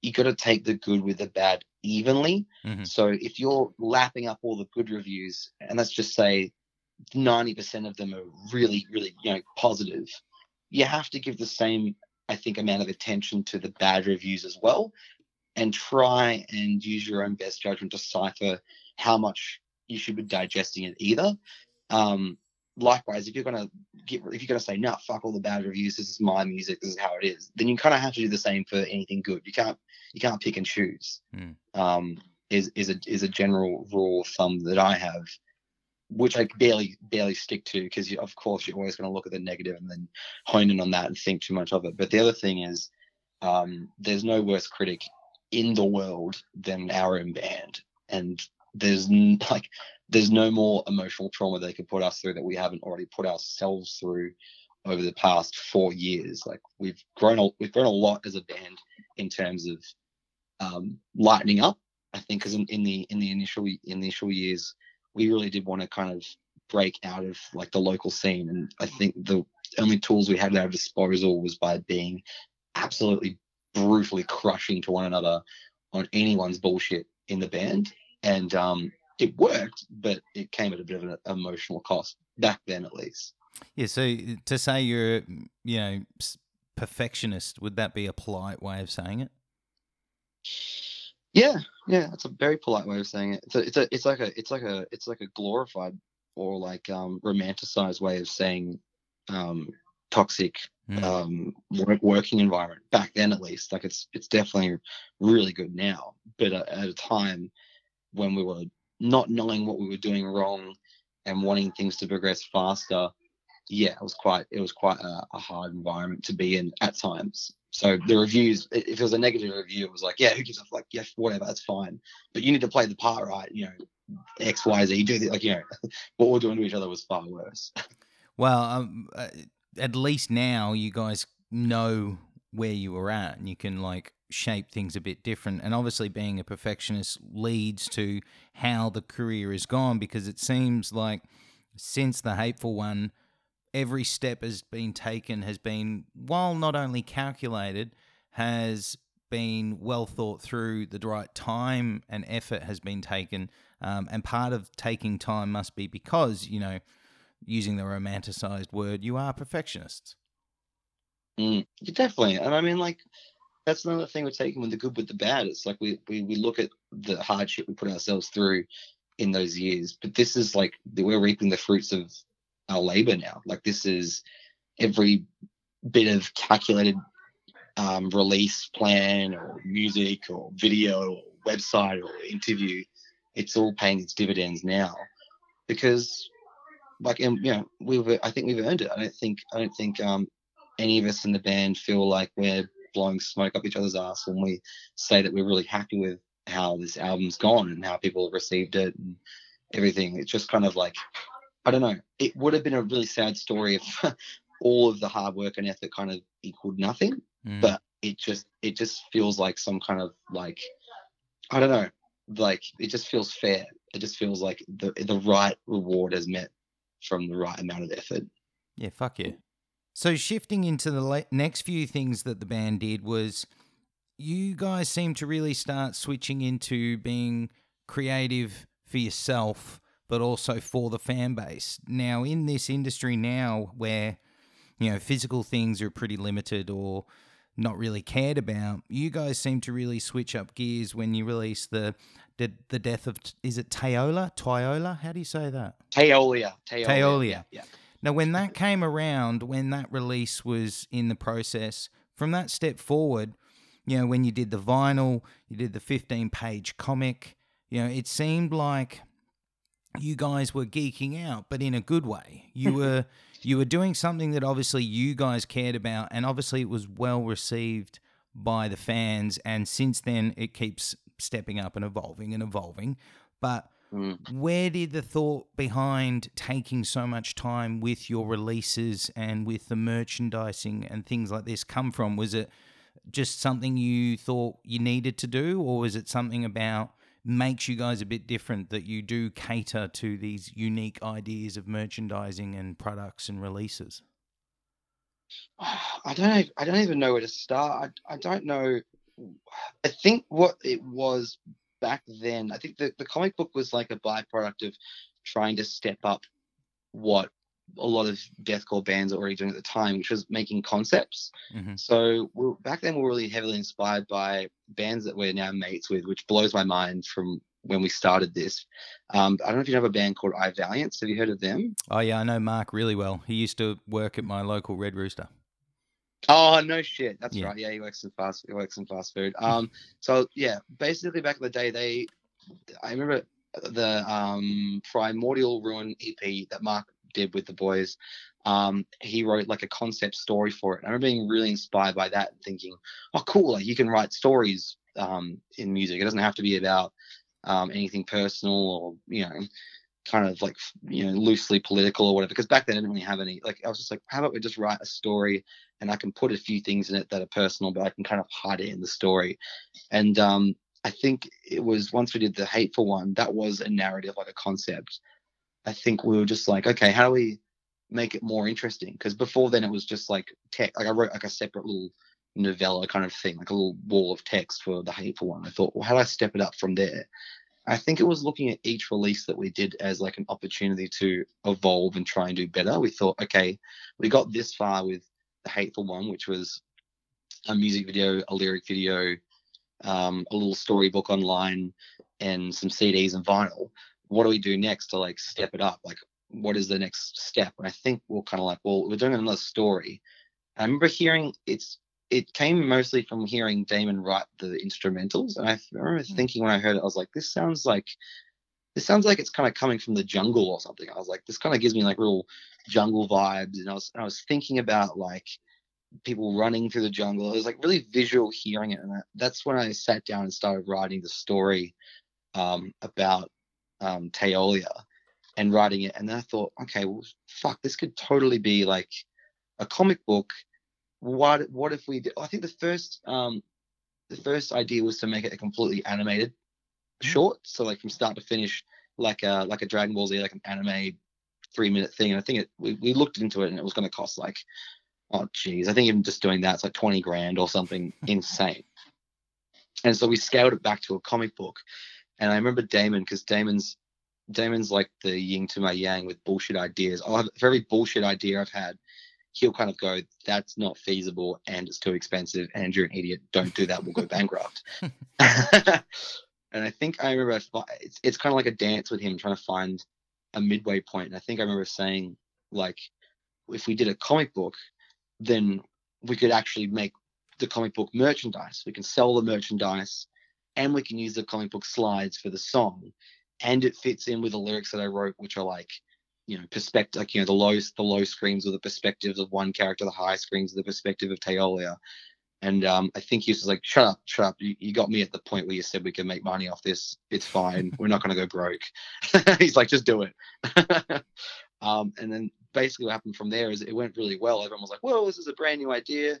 you got to take the good with the bad evenly. Mm-hmm. So if you're lapping up all the good reviews, and let's just say 90% of them are really, really, you know, positive, you have to give the same, I think, amount of attention to the bad reviews as well, and try and use your own best judgment to decipher how much you should be digesting it either. Um, likewise, if you're gonna get, if you're gonna say, "No, fuck all the bad reviews. This is my music. This is how it is," then you kind of have to do the same for anything good. You can't, you can't pick and choose. Mm. Um, is is a is a general rule of thumb that I have, which I barely barely stick to because of course you're always going to look at the negative and then hone in on that and think too much of it. But the other thing is, um, there's no worse critic in the world than our own band, and there's (laughs) like there's no more emotional trauma they could put us through that we haven't already put ourselves through over the past four years. Like we've grown, a, we've grown a lot as a band in terms of um, lightening up. I think because in, in, the in the initial initial years, we really did want to kind of break out of like the local scene, and I think the only tools we had at our disposal was by being absolutely brutally crushing to one another on anyone's bullshit in the band. And um, it worked, but it came at a bit of an emotional cost back then, at least. Yeah. So to say you're, you know, perfectionist, would that be a polite way of saying it? Yeah, yeah, it's a very polite way of saying it. It's a, it's a, it's like a, it's like a, it's like a glorified or like um romanticized way of saying um toxic mm. um work, working environment back then at least like it's it's definitely really good now but at a time when we were not knowing what we were doing wrong and wanting things to progress faster yeah it was quite it was quite a, a, hard environment to be in at times so the reviews if it was a negative review it was like yeah who gives a fuck? Yeah whatever that's fine. But you need to play the part right you know x y z do the, like you know (laughs) what we're doing to each other was far worse. Well um, uh, at least now you guys know where you were at and you can like shape things a bit different. And obviously, being a perfectionist leads to how the career is gone because it seems like since the hateful one, every step has been taken, has been, while not only calculated, has been well thought through, the right time and effort has been taken. Um, and part of taking time must be because, you know, using the romanticized word, you are perfectionists. Mm, definitely. And I mean, like, that's another thing we're taking with the good with the bad. It's like we, we, we look at the hardship we put ourselves through in those years, but this is like we're reaping the fruits of our labor now. Like this is every bit of calculated um, release plan or music or video or website or interview. It's all paying its dividends now because like and, you know we've I think we've earned it. I don't think I don't think um, any of us in the band feel like we're blowing smoke up each other's ass when we say that we're really happy with how this album's gone and how people have received it and everything. It's just kind of like, I don't know. It would have been a really sad story if (laughs) all of the hard work and effort kind of equaled nothing. Mm. But it just it just feels like some kind of like I don't know. Like it just feels fair. It just feels like the the right reward is met from the right amount of effort. Yeah, fuck yeah. So shifting into the next few things that the band did was you guys seem to really start switching into being creative for yourself, but also for the fan base. Now, in this industry now, where you know physical things are pretty limited or not really cared about, you guys seem to really switch up gears when you release the the, the death of is it Tayola? Tyola? How do you say that? Taolia. Taolia. Taolia. Yeah. yeah. Now, when that came around, when that release was in the process, from that step forward, you know, when you did the vinyl, you did the 15 page comic, you know, it seemed like you guys were geeking out, but in a good way. You (laughs) were you were doing something that obviously you guys cared about, and obviously it was well received by the fans. And since then, it keeps stepping up and evolving and evolving. But Mm. where did the thought behind taking so much time with your releases and with the merchandising and things like this come from? Was it just something you thought you needed to do, or was it something about makes you guys a bit different that you do cater to these unique ideas of merchandising and products and releases? (sighs) I don't. Even, I don't even know where to start. I, I don't know. I think what it was back then. I think the, the comic book was like a byproduct of trying to step up what a lot of deathcore bands are already doing at the time, which was making concepts. Mhm. So we back then we were really heavily inspired by bands that we're now mates with, which blows my mind from when we started this. Um, I don't know if you know of a band called I Valiance. Have you heard of them? Oh yeah, I know Mark really well. He used to work at my local Red Rooster. Oh no shit, that's Yeah. right. Yeah, he works in fast. He works in fast food. (laughs) Um, so yeah, basically back in the day, they, I remember the um Primordial Ruin EP that Mark did with the boys. Um, he wrote like a concept story for it. I remember being really inspired by that and thinking, oh cool, like you can write stories um in music. It doesn't have to be about um anything personal or you know kind of like you know loosely political or whatever because back then I didn't really have any like I was just like how about we just write a story and I can put a few things in it that are personal, but I can kind of hide it in the story. And um, I think it was once we did the hateful one, that was a narrative, like a concept. I think we were just like, okay, how do we make it more interesting? Because before then it was just like tech. Like I wrote like a separate little novella kind of thing, like a little wall of text for the hateful one. I thought, well, how do I step it up from there? I think it was looking at each release that we did as like an opportunity to evolve and try and do better. We thought, okay, we got this far with the hateful one, which was a music video, a lyric video, um, a little storybook online, and some CDs and vinyl. What do we do next to like step it up? Like, what is the next step? And I think we're kind of like, well, we're doing another story. I remember hearing it's it came mostly from hearing Damon write the instrumentals, and I remember Mm. thinking when I heard it, I was like, this sounds like this sounds like it's kind of coming from the jungle or something. I was like, this kind of gives me like real jungle vibes, and I was I was thinking about like people running through the jungle. It was like really visual hearing it, and that, that's when I sat down and started writing the story um, about um, Taolia and writing it. And then I thought, okay, well, fuck, this could totally be like a comic book. What what if we? Did, I think the first um, the first idea was to make it a completely animated Mhm. short, so like from start to finish, like a like a Dragon Ball Z, like an anime three minute thing. And I think it we, we looked into it and it was going to cost like oh geez, I think even just doing that's like twenty grand or something (laughs) insane. And so we scaled it back to a comic book. And I remember Damon because Damon's Damon's like the yin to my yang with bullshit ideas. I'll have a very bullshit idea I've had. He'll kind of go, that's not feasible and it's too expensive and you're an idiot. Don't do that. We'll go bankrupt. (laughs) (laughs) and I think I remember it's, it's kind of like a dance with him trying to find a midway point. And I think I remember saying, like, if we did a comic book, then we could actually make the comic book merchandise. We can sell the merchandise and we can use the comic book slides for the song. And it fits in with the lyrics that I wrote, which are like, you know, perspective, like, you know, the low, the low screams are the perspectives of one character, the high screams the perspective of Taolia. And um, I think he was like, shut up, shut up. You, you got me at the point where you said we can make money off this. It's fine. We're not going to go broke. (laughs) He's like, just do it. (laughs) um, and then basically what happened from there is it went really well. Everyone was like, whoa, this is a brand new idea.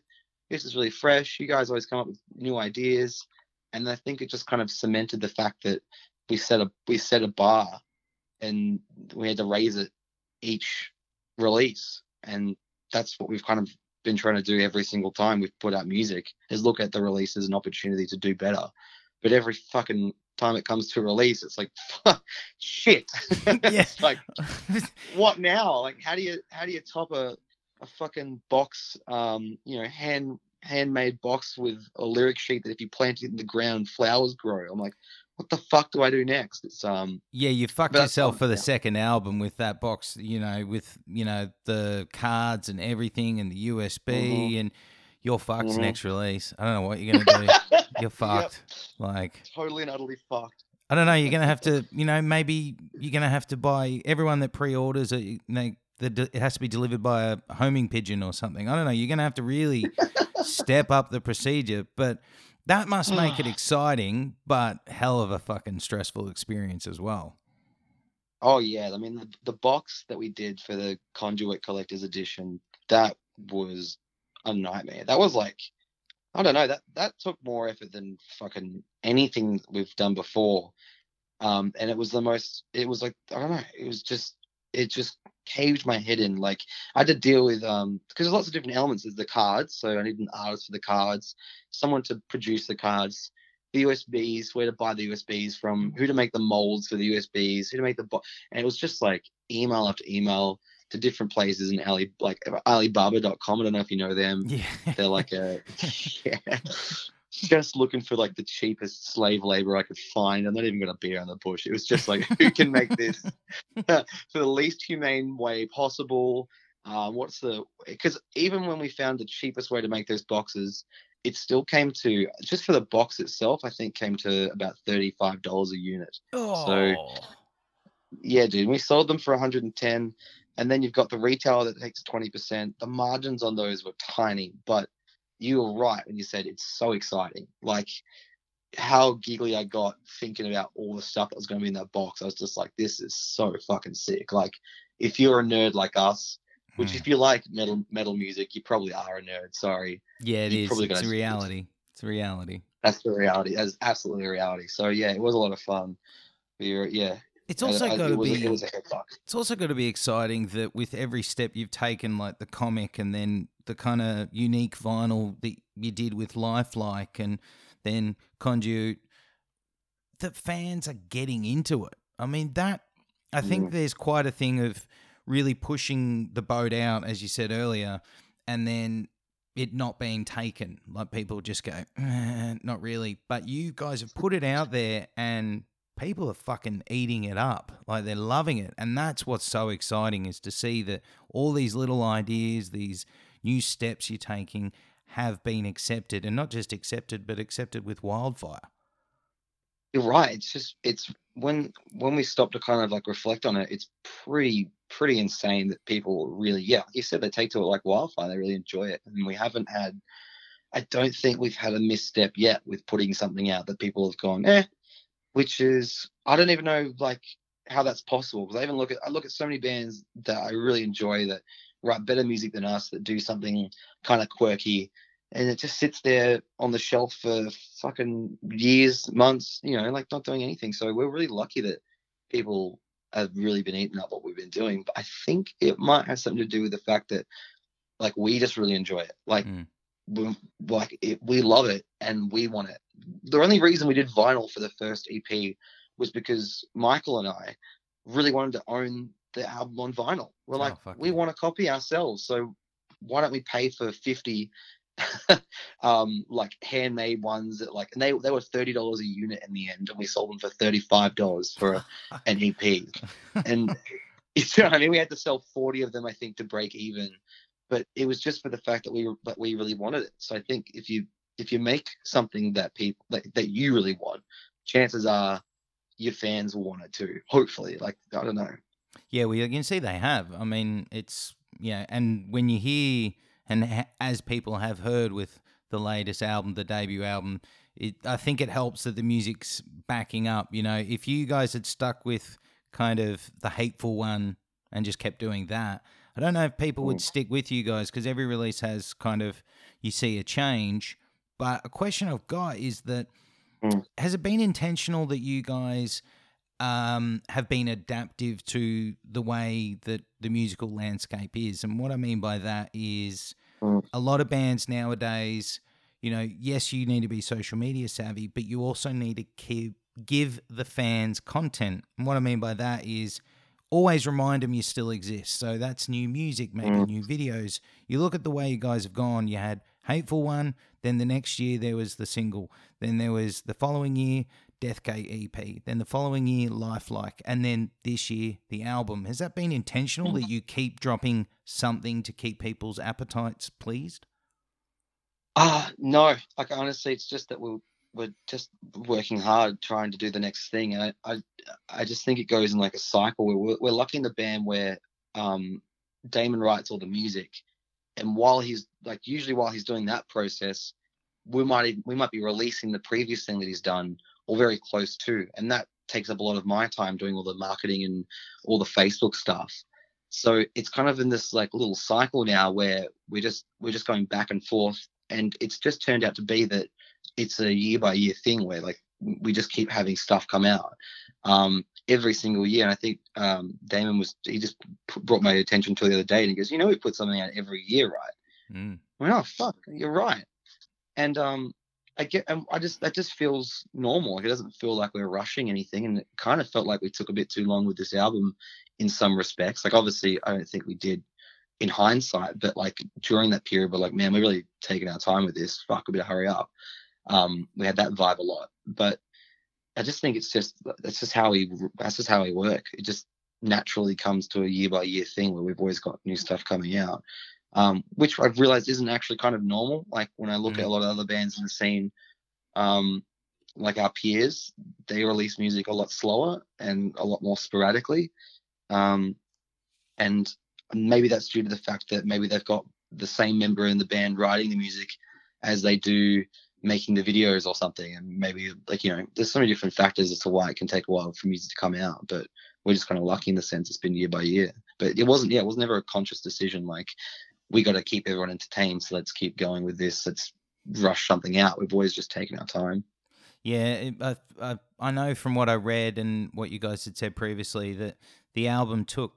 This is really fresh. You guys always come up with new ideas. And I think it just kind of cemented the fact that we set a we set a bar and we had to raise it each release. And that's what we've kind of been trying to do every single time we've put out music is look at the release as an opportunity to do better. But every fucking time it comes to a release, it's like (laughs) shit. (laughs) It's (laughs) like what now? Like how do you how do you top a a fucking box, um, you know, hand handmade box with a lyric sheet that if you plant it in the ground, flowers grow. I'm like, what the fuck do I do next? It's um Yeah, you fucked yourself for the second album with that box, you know, with you know the cards and everything and the USB Mhm. and you're fucked Mhm. next release. I don't know what you're gonna do. (laughs) you're fucked. Like totally and utterly fucked. I don't know. You're gonna have to, you know, maybe you're gonna have to buy everyone that pre-orders it. You know, the, it has to be delivered by a homing pigeon or something. I don't know. You're gonna have to really (laughs) step up the procedure, but that must make it (sighs) exciting, but hell of a fucking stressful experience as well. Oh yeah, I mean the, the box that we did for the Conduit Collector's Edition, that was a nightmare. That was like I don't know, that that took more effort than fucking anything we've done before. Um and it was the most it was like I don't know, it was just it just caved my head in. Like I had to deal with um because there's lots of different elements. There's the cards, so I need an artist for the cards, someone to produce the cards, the USBs, where to buy the USBs from, who to make the molds for the USBs, who to make the bo- and it was just like email after email to different places in Ali like Alibaba.com. I don't know if you know them. Yeah, They're like a (laughs) (laughs) yeah, just looking for like the cheapest slave labor I could find. I'm not even gonna beat around the bush. It was just like (laughs) who can make this (laughs) for the least humane way possible. Um, what's the because even when we found the cheapest way to make those boxes, it still came to just for the box itself. I think came to about thirty five dollars a unit. oh, Yeah, dude, we sold them for 110, and then you've got the retailer that takes 20%. The margins on those were tiny, but you were right when you said it's so exciting. Like how giggly I got thinking about all the stuff that was going to be in that box. I was just like, this is so fucking sick. Like if you're a nerd like us, which Hmm. if you like metal metal music, you probably are a nerd. Sorry, yeah, it is. probably It's a reality. It's a reality. that's the reality. That's absolutely a reality. So yeah, it was a lot of fun. We were yeah. It's also got to be. It was a head fuck. It's also got to be exciting that with every step you've taken, like the comic and then the kind of unique vinyl that you did with Lifelike and then Conduit, that fans are getting into it. I mean, that, I think Mm. there's quite a thing of really pushing the boat out, as you said earlier, and then it not being taken. Like people just go, "Eh, not really. But you guys have put it out there and people are fucking eating it up. Like they're loving it. And that's what's so exciting is to see that all these little ideas, these new steps you're taking have been accepted and not just accepted, but accepted with wildfire. You're right. It's just it's when when we stop to kind of like reflect on it, it's pretty pretty insane that people really yeah, like you said they take to it like wildfire. They really enjoy it, and we haven't had. I don't think we've had a misstep yet with putting something out that people have gone eh, which is I don't even know like how that's possible because I even look at I look at so many bands that I really enjoy that write better music than us that do something kind of quirky and it just sits there on the shelf for fucking years, months, you know, like not doing anything. So we're really lucky that people have really been eating up what we've been doing. But I think it might have something to do with the fact that like we just really enjoy it. Like Mm. we, like it, we love it and we want it. The only reason we did vinyl for the first EP was because Michael and I really wanted to own the album on vinyl. We're Oh, like, we want to copy ourselves. So why don't we pay for 50 (laughs) um like handmade ones that like and they they were thirty dollars a unit in the end and we sold them for thirty five dollars for a, (laughs) an EP and (laughs) you know I mean we had to sell 40 of them I think to break even but it was just for the fact that we were that we really wanted it so I think if you if you make something that people that, that you really want chances are your fans will want it too hopefully like I don't know Yeah, well, you can see they have. I mean, it's yeah, and when you hear and ha- as people have heard with the latest album, the debut album, it I think it helps that the music's backing up. You know, if you guys had stuck with kind of the hateful one and just kept doing that, I don't know if people would Mm. stick with you guys because every release has kind of you see a change. But a question I've got is that Mm. has it been intentional that you guys um, have been adaptive to the way that the musical landscape is. And what I mean by that is Mm. a lot of bands nowadays, you know, yes, you need to be social media savvy, but you also need to keep give the fans content. And what I mean by that is always remind them you still exist. So that's new music, maybe Mm. new videos. You look at the way you guys have gone. You had Hateful One, then the next year there was the single, then there was the following year Death EP, then the following year Lifelike, and then this year the album. Has that been intentional that you keep dropping something to keep people's appetites pleased? Ah, no. Like honestly, it's just that we're we're just working hard trying to do the next thing, and I I, I just think it goes in like a cycle. We're we're lucky in the band where um Damon writes all the music, and while he's like usually while he's doing that process, we might we might be releasing the previous thing that he's done or very close to, and that takes up a lot of my time doing all the marketing and all the Facebook stuff. So it's kind of in this like little cycle now where we're just we're just going back and forth and it's just turned out to be that it's a year by year thing where like we just keep having stuff come out um, every single year. And I think um, Damon was he just p- brought my attention to the other day and he goes, you know, we put something out every year, right? Mm. I went, oh fuck, you're right. And um, I get, and I just that just feels normal. Like it doesn't feel like we're rushing anything, and it kind of felt like we took a bit too long with this album in some respects. Like obviously, I don't think we did in hindsight, but like during that period, we're like, man, we're really taking our time with this. Fuck, we better hurry up. Um, we had that vibe a lot, but I just think it's just that's just how we that's just how we work. It just naturally comes to a year by year thing where we've always got new stuff coming out, um, which I've realized isn't actually kind of normal. Like when I look at a lot of other bands in the scene, um, like our peers, they release music a lot slower and a lot more sporadically, um, and maybe that's due to the fact that maybe they've got the same member in the band writing the music as they do making the videos or something and maybe like you know there's so many different factors as to why it can take a while for music to come out but we're just kind of lucky in the sense it's been year by year. But it wasn't yeah it was never a conscious decision like we got to keep everyone entertained so let's keep going with this let's rush something out. We've always just taken our time. Yeah, I, I I know from what I read and what you guys had said previously that the album took,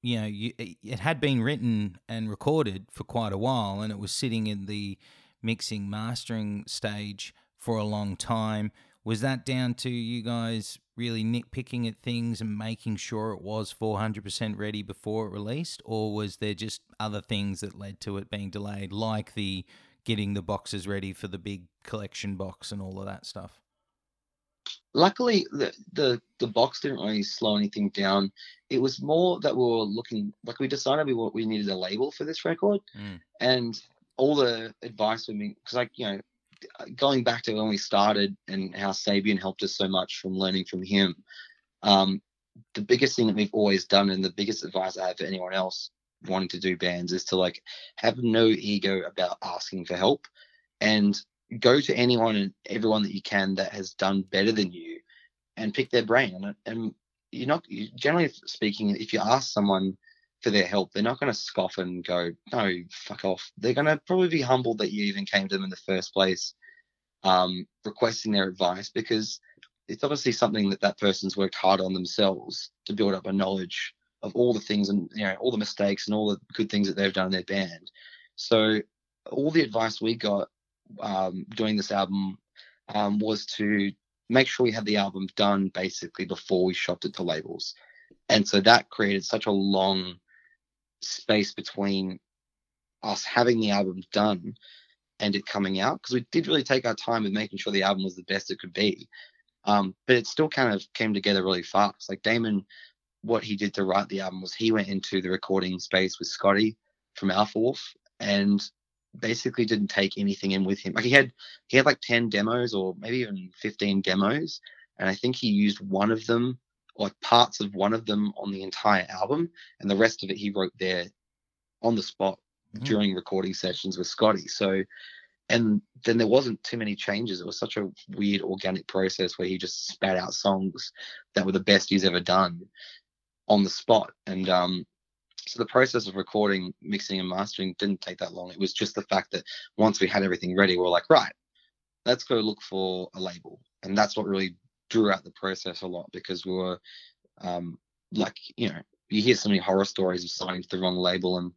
you know, you, it it had been written and recorded for quite a while, and it was sitting in the mixing mastering stage for a long time. Was that down to you guys really nitpicking at things and making sure it was 400% ready before it released, or was there just other things that led to it being delayed, like the getting the boxes ready for the big collection box and all of that stuff? luckily the, the the box didn't really slow anything down it was more that we were looking like we decided we we needed a label for this record Mm. and all the advice we me because like you know going back to when we started and how Sabian helped us so much from learning from him um the biggest thing that we've always done and the biggest advice I have for anyone else wanting to do bands is to like have no ego about asking for help and go to anyone and everyone that you can that has done better than you and pick their brain. And, and you're not generally speaking if you ask someone for their help they're not going to scoff and go no fuck off they're going to probably be humbled that you even came to them in the first place um, requesting their advice because it's obviously something that that person's worked hard on themselves to build up a knowledge of all the things and you know all the mistakes and all the good things that they've done in their band so all the advice we got um, doing this album um, was to make sure we had the album done basically before we shopped it to labels. And so that created such a long space between us having the album done and it coming out because we did really take our time with making sure the album was the best it could be. Um, but it still kind of came together really fast. Like Damon, what he did to write the album was he went into the recording space with Scotty from Alpha Wolf and basically didn't take anything in with him. Like he had he had like 10 demos or maybe even 15 demos and I think he used one of them or parts of one of them on the entire album and the rest of it he wrote there on the spot Mhm. during recording sessions with Scotty. So and then there wasn't too many changes. It was such a weird organic process where he just spat out songs that were the best he's ever done on the spot. And um so the process of recording, mixing, and mastering didn't take that long. It was just the fact that once we had everything ready, we are like, right, let's go look for a label, and that's what really drew out the process a lot because we were, um, like, you know, you hear so many horror stories of signing to the wrong label and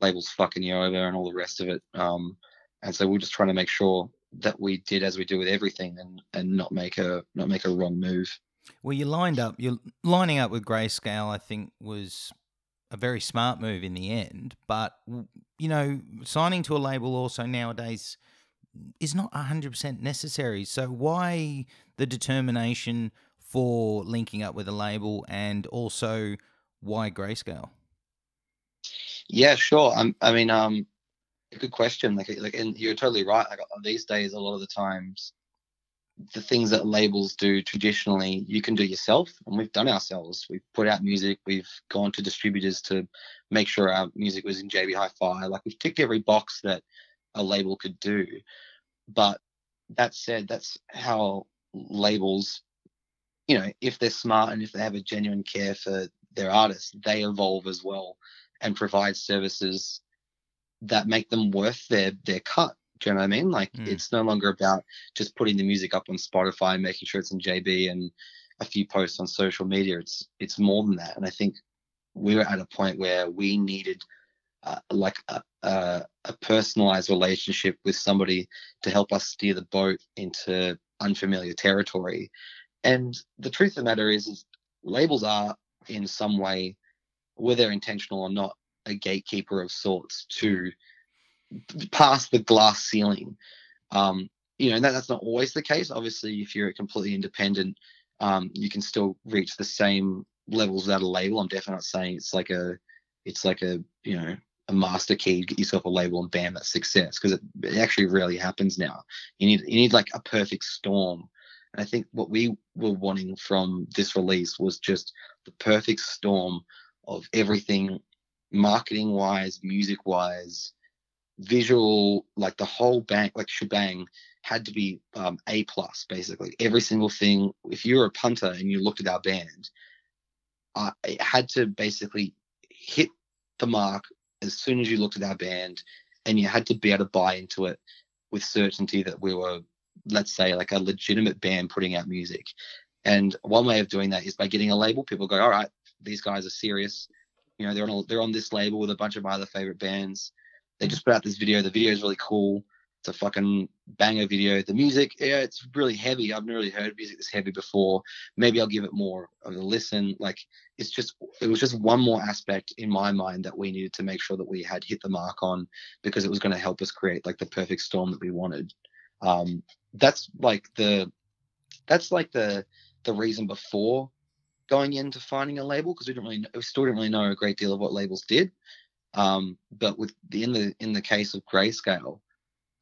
labels fucking you over and all the rest of it. Um, and so we're just trying to make sure that we did as we do with everything and and not make a not make a wrong move. Well, you lined up. You're lining up with Greyscale. I think was a very smart move in the end. But you know, signing to a label also nowadays is not hundred percent necessary. So why the determination for linking up with a label, and also why Greyscale? Yeah, sure. I'm, I mean, um, good question. Like, like, and you're totally right. Like these days, a lot of the times, the things that labels do traditionally, you can do yourself, and we've done ourselves. We've put out music. We've gone to distributors to make sure our music was in JB Hi-Fi. Like we've ticked every box that a label could do. But that said, that's how labels, you know, if they're smart and if they have a genuine care for their artists, they evolve as well and provide services that make them worth their their cut. Do you know what I mean? Like mm. it's no longer about just putting the music up on Spotify and making sure it's in JB and a few posts on social media. It's it's more than that. And I think we were at a point where we needed uh, like a, a, a personalized relationship with somebody to help us steer the boat into unfamiliar territory. And the truth of the matter is, is labels are in some way, whether intentional or not, a gatekeeper of sorts to pass the glass ceiling. Um, you know, that, that's not always the case. Obviously, if you're completely independent, um, you can still reach the same levels without a label. I'm definitely not saying it's like a, it's like a, you know, a master key, get yourself a label and bam, that's success. Because it, it actually really happens now. You need, you need like a perfect storm. And I think what we were wanting from this release was just the perfect storm of everything marketing wise, music wise, visual, like the whole bank, like shebang, had to be um, A plus basically. Every single thing. If you're a punter and you looked at our band, uh, it had to basically hit the mark as soon as you looked at our band, and you had to be able to buy into it with certainty that we were, let's say, like a legitimate band putting out music. And one way of doing that is by getting a label. People go, all right, these guys are serious. You know, they're on a, they're on this label with a bunch of my other favorite bands. They just put out this video. The video is really cool. It's a fucking banger video. The music, yeah, it's really heavy. I've never really heard music this heavy before. Maybe I'll give it more of a listen. Like it's just it was just one more aspect in my mind that we needed to make sure that we had hit the mark on because it was going to help us create like the perfect storm that we wanted. Um, that's like the that's like the the reason before going into finding a label because we didn't really know, we still didn't really know a great deal of what labels did. Um, but with the in the in the case of Greyscale,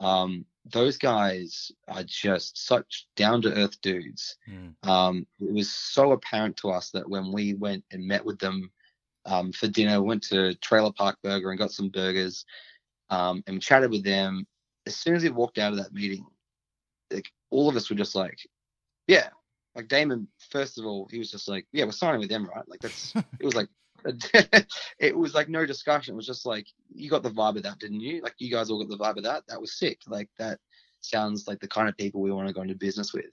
um, those guys are just such down to earth dudes. Mm. Um, it was so apparent to us that when we went and met with them um, for dinner, went to Trailer Park Burger and got some burgers, um, and chatted with them. As soon as we walked out of that meeting, like all of us were just like, "Yeah, like Damon, first of all, he was just like, "Yeah, we're signing with them, right?" Like that's it was like (laughs) it was like no discussion. It was just like you got the vibe of that, didn't you? Like you guys all got the vibe of that. That was sick. Like that sounds like the kind of people we want to go into business with.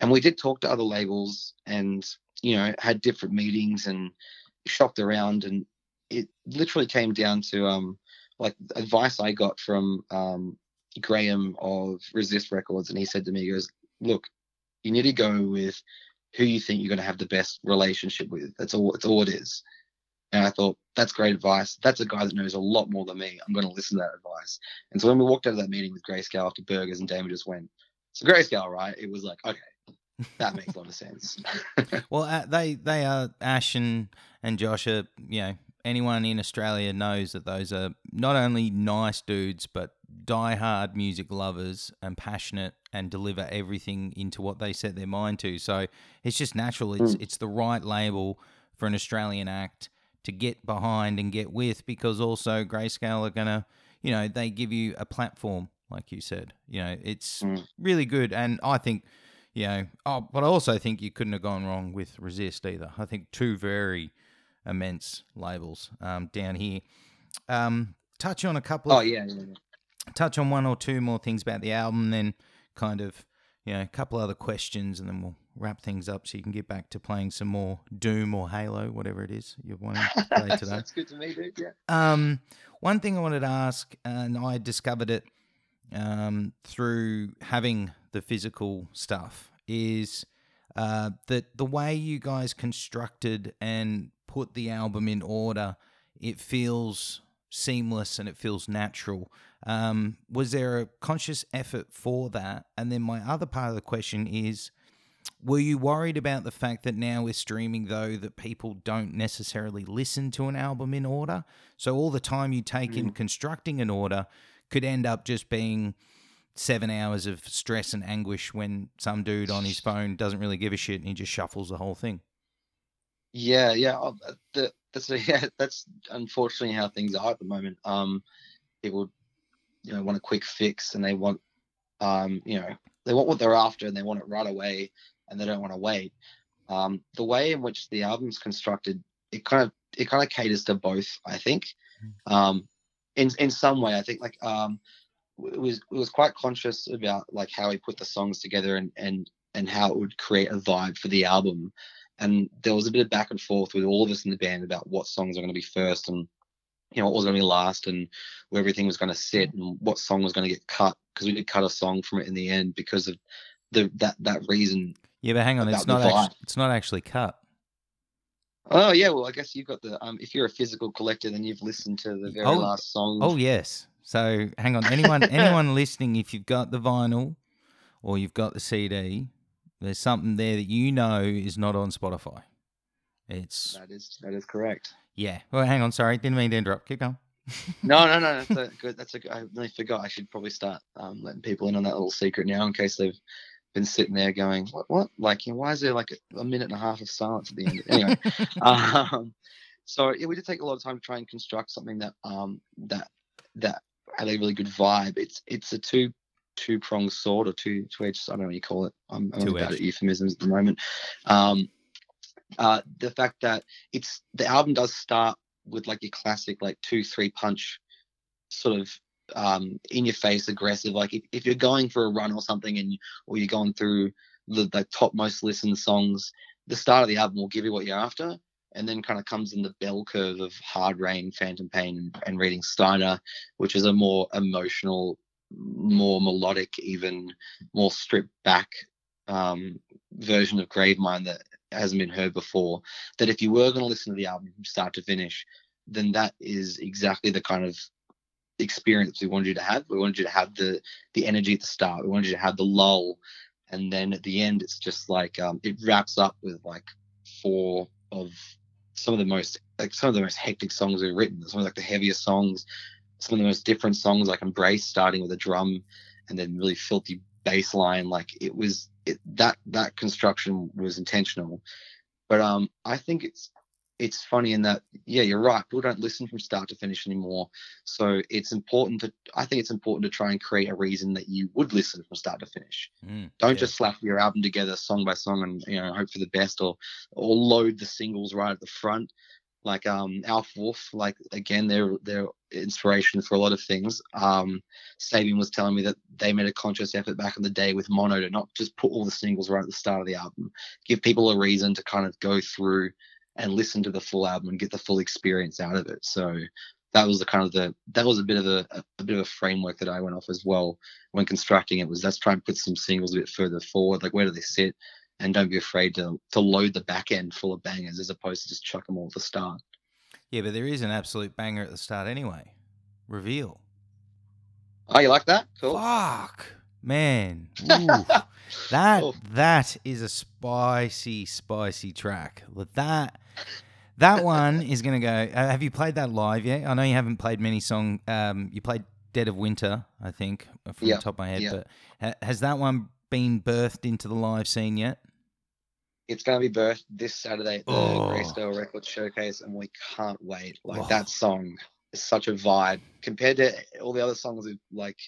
And we did talk to other labels and you know had different meetings and shopped around and it literally came down to um like advice I got from um Graham of Resist Records and he said to me he goes look you need to go with who you think you're going to have the best relationship with. That's all. That's all it is. And I thought that's great advice. That's a guy that knows a lot more than me. I'm going to listen to that advice. And so when we walked out of that meeting with Greyscale after burgers, and Damon just went, "So Greyscale, right?" It was like, okay, that makes a lot of sense. (laughs) well, uh, they they are Ash and and Josh are you know anyone in Australia knows that those are not only nice dudes but die-hard music lovers and passionate and deliver everything into what they set their mind to. So it's just natural. It's mm. it's the right label for an Australian act to get behind and get with because also Greyscale are gonna, you know, they give you a platform, like you said. You know, it's mm. really good, and I think, you know, oh, but I also think you couldn't have gone wrong with Resist either. I think two very immense labels um, down here. Um, touch on a couple. Of, oh yeah, yeah, yeah touch on one or two more things about the album, then kind of you know a couple other questions, and then we'll wrap things up so you can get back to playing some more Doom or Halo, whatever it is you're wanting (laughs) to play today. That's good to me, dude. Yeah. Um, one thing I wanted to ask, and I discovered it um, through having the physical stuff, is uh, that the way you guys constructed and put the album in order, it feels seamless and it feels natural. Um, was there a conscious effort for that? And then my other part of the question is, were you worried about the fact that now with streaming though that people don't necessarily listen to an album in order so all the time you take in constructing an order could end up just being seven hours of stress and anguish when some dude on his phone doesn't really give a shit and he just shuffles the whole thing Yeah, yeah. uh, The, that's (laughs) yeah, that's unfortunately how things are at the moment. Um, people, you know, want a quick fix and they want, um, you know, they want what they're after and they want it right away and they don't want to wait. Um, the way in which the album's constructed, it kind of it kind of caters to both. I think, um, in in some way, I think like um, it was it was quite conscious about like how he put the songs together and and and how it would create a vibe for the album and there was a bit of back and forth with all of us in the band about what songs are going to be first and you know what was going to be last and where everything was going to sit and what song was going to get cut because we did cut a song from it in the end because of the that that reason yeah but hang on it's not actually, it's not actually cut. Oh yeah well i guess you've got the um if you're a physical collector then you've listened to the very Oh, last song oh yes. So hang on anyone (laughs) anyone listening if you've got the vinyl or you've got the cd there's something there that you know is not on spotify. It's that is that is correct. Yeah. Well hang on sorry didn't mean to interrupt. Keep going. (laughs) No no no that's a good that's a good i really forgot i should probably start um letting people in on that little secret now in case they've been sitting there going what what? Like you know, why is there like a, a minute and a half of silence at the end? Anyway (laughs) um so yeah, we did take a lot of time to try and construct something that um that that had a really good vibe. It's it's a two two pronged sword or two two edged i don't know what you call it. I'm, I'm bad at euphemisms at the moment. Um uh the fact that it's the album does start with like your classic like two three punch sort of um in your face aggressive like if, if you're going for a run or something and or you're going through the, the top most listened songs the start of the album will give you what you're after. And then kind of comes in the bell curve of hard rain phantom pain and reading steiner which is a more emotional more melodic even more stripped back um version of gravemind that hasn't been heard before that if you were going to listen to the album from start to finish then that is exactly the kind of experience we wanted you to have. We wanted you to have the the energy at the start. We wanted you to have the lull. And then at the end it's just like um, it wraps up with like four of some of the most like some of the most hectic songs we've written. Some of like the heaviest songs some of the most different songs like embrace starting with a drum and then really filthy bass line. Like it was it, that that construction was intentional. But um i think it's it's funny in that yeah you're right people don't listen from start to finish anymore. So it's important to i think it's important to try and create a reason that you would listen from start to finish. Mm, don't yeah. just slap your album together song by song and you know hope for the best or or load the singles right at the front. Like um Alpha Wolf like again they're they're inspiration for a lot of things. Um Sabian was telling me that they made a conscious effort back in the day with mono to not just put all the singles right at the start of the album give people a reason to kind of go through and listen to the full album and get the full experience out of it. So that was the kind of the that was a bit of a, a, bit of a framework that I went off as well when constructing it was let's try and put some singles a bit further forward like where do they sit? And don't be afraid to to load the back end full of bangers as opposed to just chuck them all at the start. Yeah but there is an absolute banger at the start anyway. Reveal. Oh you like that? Cool. Fuck, man, Ooh, (laughs) that Oh. that is a spicy, spicy track. That, that one (laughs) is gonna go. Uh, have you played that live yet? I know you haven't played many song. Um, you played Dead of Winter, I think, uh, from Yeah, the top of my head. yeah. But ha- has that one been birthed into the live scene yet? it's going to be birthed this Saturday at the Oh. Records Showcase, and we can't wait. Like Oh. that song such a vibe compared to all the other songs we've like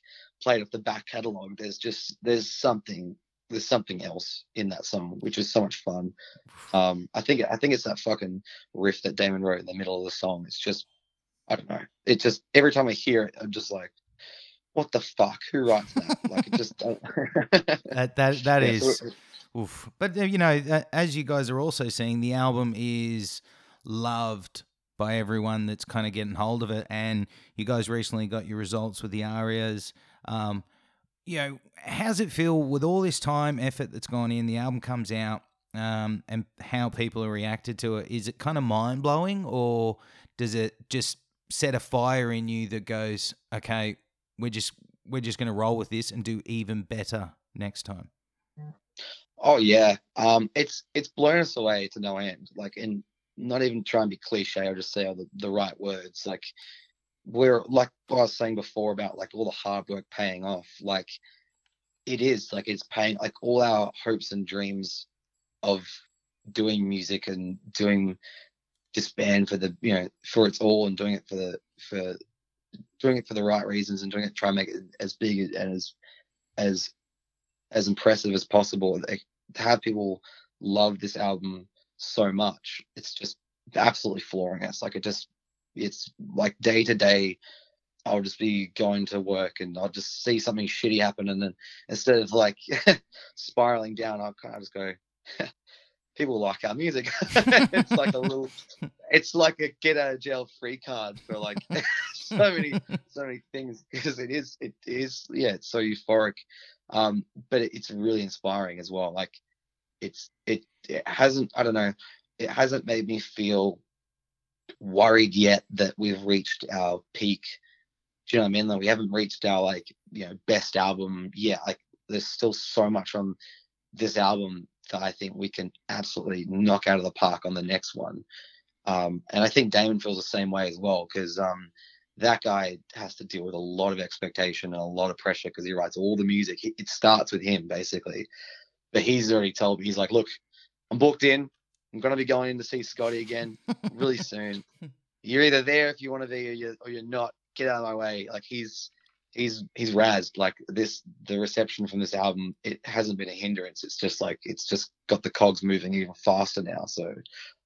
played off the back catalog. There's just there's something there's something else in that song, which is so much fun. Um, I think I think it's that fucking riff that Damon wrote in the middle of the song. It's just I don't know. It just every time I hear it, I'm just like, what the fuck? Who writes that? like it just don't. (laughs) That that that is Oof. But uh, you know, as you guys are also seeing, the album is loved by everyone that's kind of getting hold of it. And you guys recently got your results with the ARIAs. Um, you know, how's it feel with all this time, effort that's gone in? The album comes out, um, and how people are reacted to it. Is it kind of mind blowing, or does it just set a fire in you that goes, okay, we're just we're just going to roll with this and do even better next time? Oh yeah, um, it's it's blown us away to no end. Like, and not even try and be cliche or just say all the, the right words. Like, we're like I was saying before about like all the hard work paying off. Like, it is like it's paying. Like all our hopes and dreams of doing music and doing this band for the you know for its all and doing it for the for doing it for the right reasons and doing it try and make it as big and as as as impressive as possible. Like, to have people love this album so much, it's just absolutely flooring us. Like it just, it's like day to day. I'll just be going to work and I'll just see something shitty happen, and then instead of like (laughs) spiraling down, I'll kind of just go. (laughs) people like our music. (laughs) it's like a little, it's like a get out of jail free card for like so many, so many things because it is, it is, yeah, it's so euphoric. Um, but it, it's really inspiring as well. Like it's it it hasn't I don't know it hasn't made me feel worried yet that we've reached our peak. Do you know what I mean? Like we haven't reached our like you know best album yet. Like there's still so much on this album that I think we can absolutely knock out of the park on the next one. Um, and I think Damon feels the same way as well because um, that guy has to deal with a lot of expectation and a lot of pressure because he writes all the music. It starts with him basically, but he's already told me he's like, look, I'm booked in. I'm gonna be going in to see Scotty again really (laughs) soon. You're either there if you want to be, or you're, or you're not. Get out of my way. Like he's he's he's razzed. Like this, the reception from this album, it hasn't been a hindrance. It's just like it's just got the cogs moving even faster now. So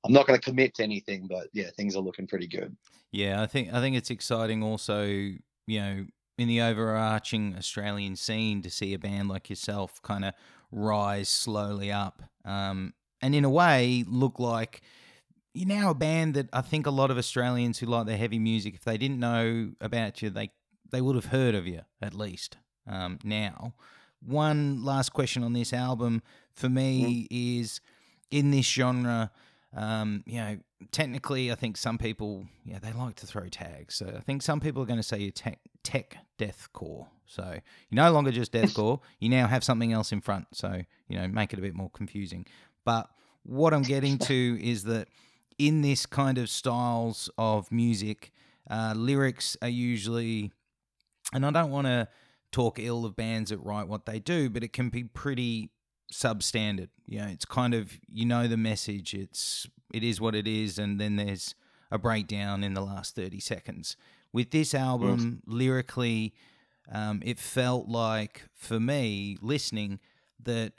I'm not going to commit to anything, but yeah, things are looking pretty good. Yeah, I think I think it's exciting. Also, you know, in the overarching Australian scene, to see a band like yourself kind of rise slowly up, um, and in a way look like you're now a band that I think a lot of Australians who like their heavy music, if they didn't know about you, they they would have heard of you at least. Um, now, one last question on this album for me mm. is in this genre um, you know, technically, I think some people, yeah, they like to throw tags. So I think some people are going to say you're tech, tech deathcore. So you're no longer just deathcore. you now have something else in front. So you know, make it a bit more confusing. But what I'm (laughs) getting to is that in this kind of styles of music, uh, lyrics are usually, and I don't want to talk ill of bands that write what they do, but it can be pretty substandard. You know, it's kind of you know the message. It's it is what it is, and then there's a breakdown in the last thirty seconds. With this album, yes. lyrically, um, it felt like for me listening that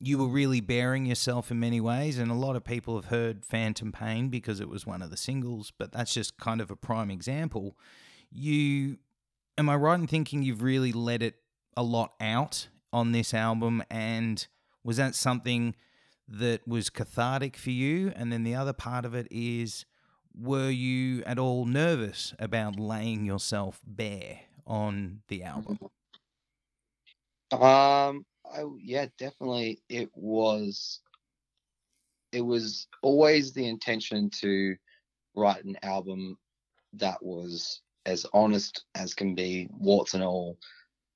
you were really bearing yourself in many ways, and a lot of people have heard Phantom Pain because it was one of the singles, but that's just kind of a prime example. You, am I right in thinking you've really let it a lot out on this album and was that something that was cathartic for you? And then the other part of it is, were you at all nervous about laying yourself bare on the album? Um, I, yeah, definitely. It was. It was always the intention to write an album that was as honest as can be, warts and all.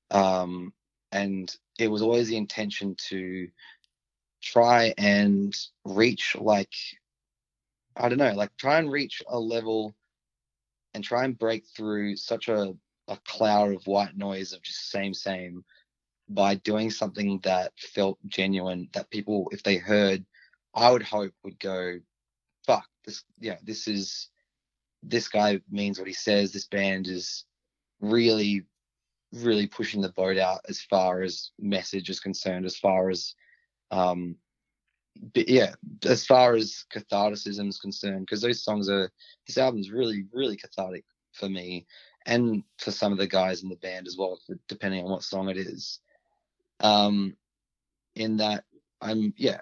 Um, and it was always the intention to try and reach like I don't know, like try and reach a level and try and break through such a, a cloud of white noise of just same same by doing something that felt genuine that people if they heard I would hope would go fuck this yeah this is this guy means what he says. This band is really really pushing the boat out as far as message is concerned, as far as um but yeah, as far as catharticism is concerned, because those songs are this album's really, really cathartic for me and for some of the guys in the band as well, depending on what song it is. Um, in that I'm yeah,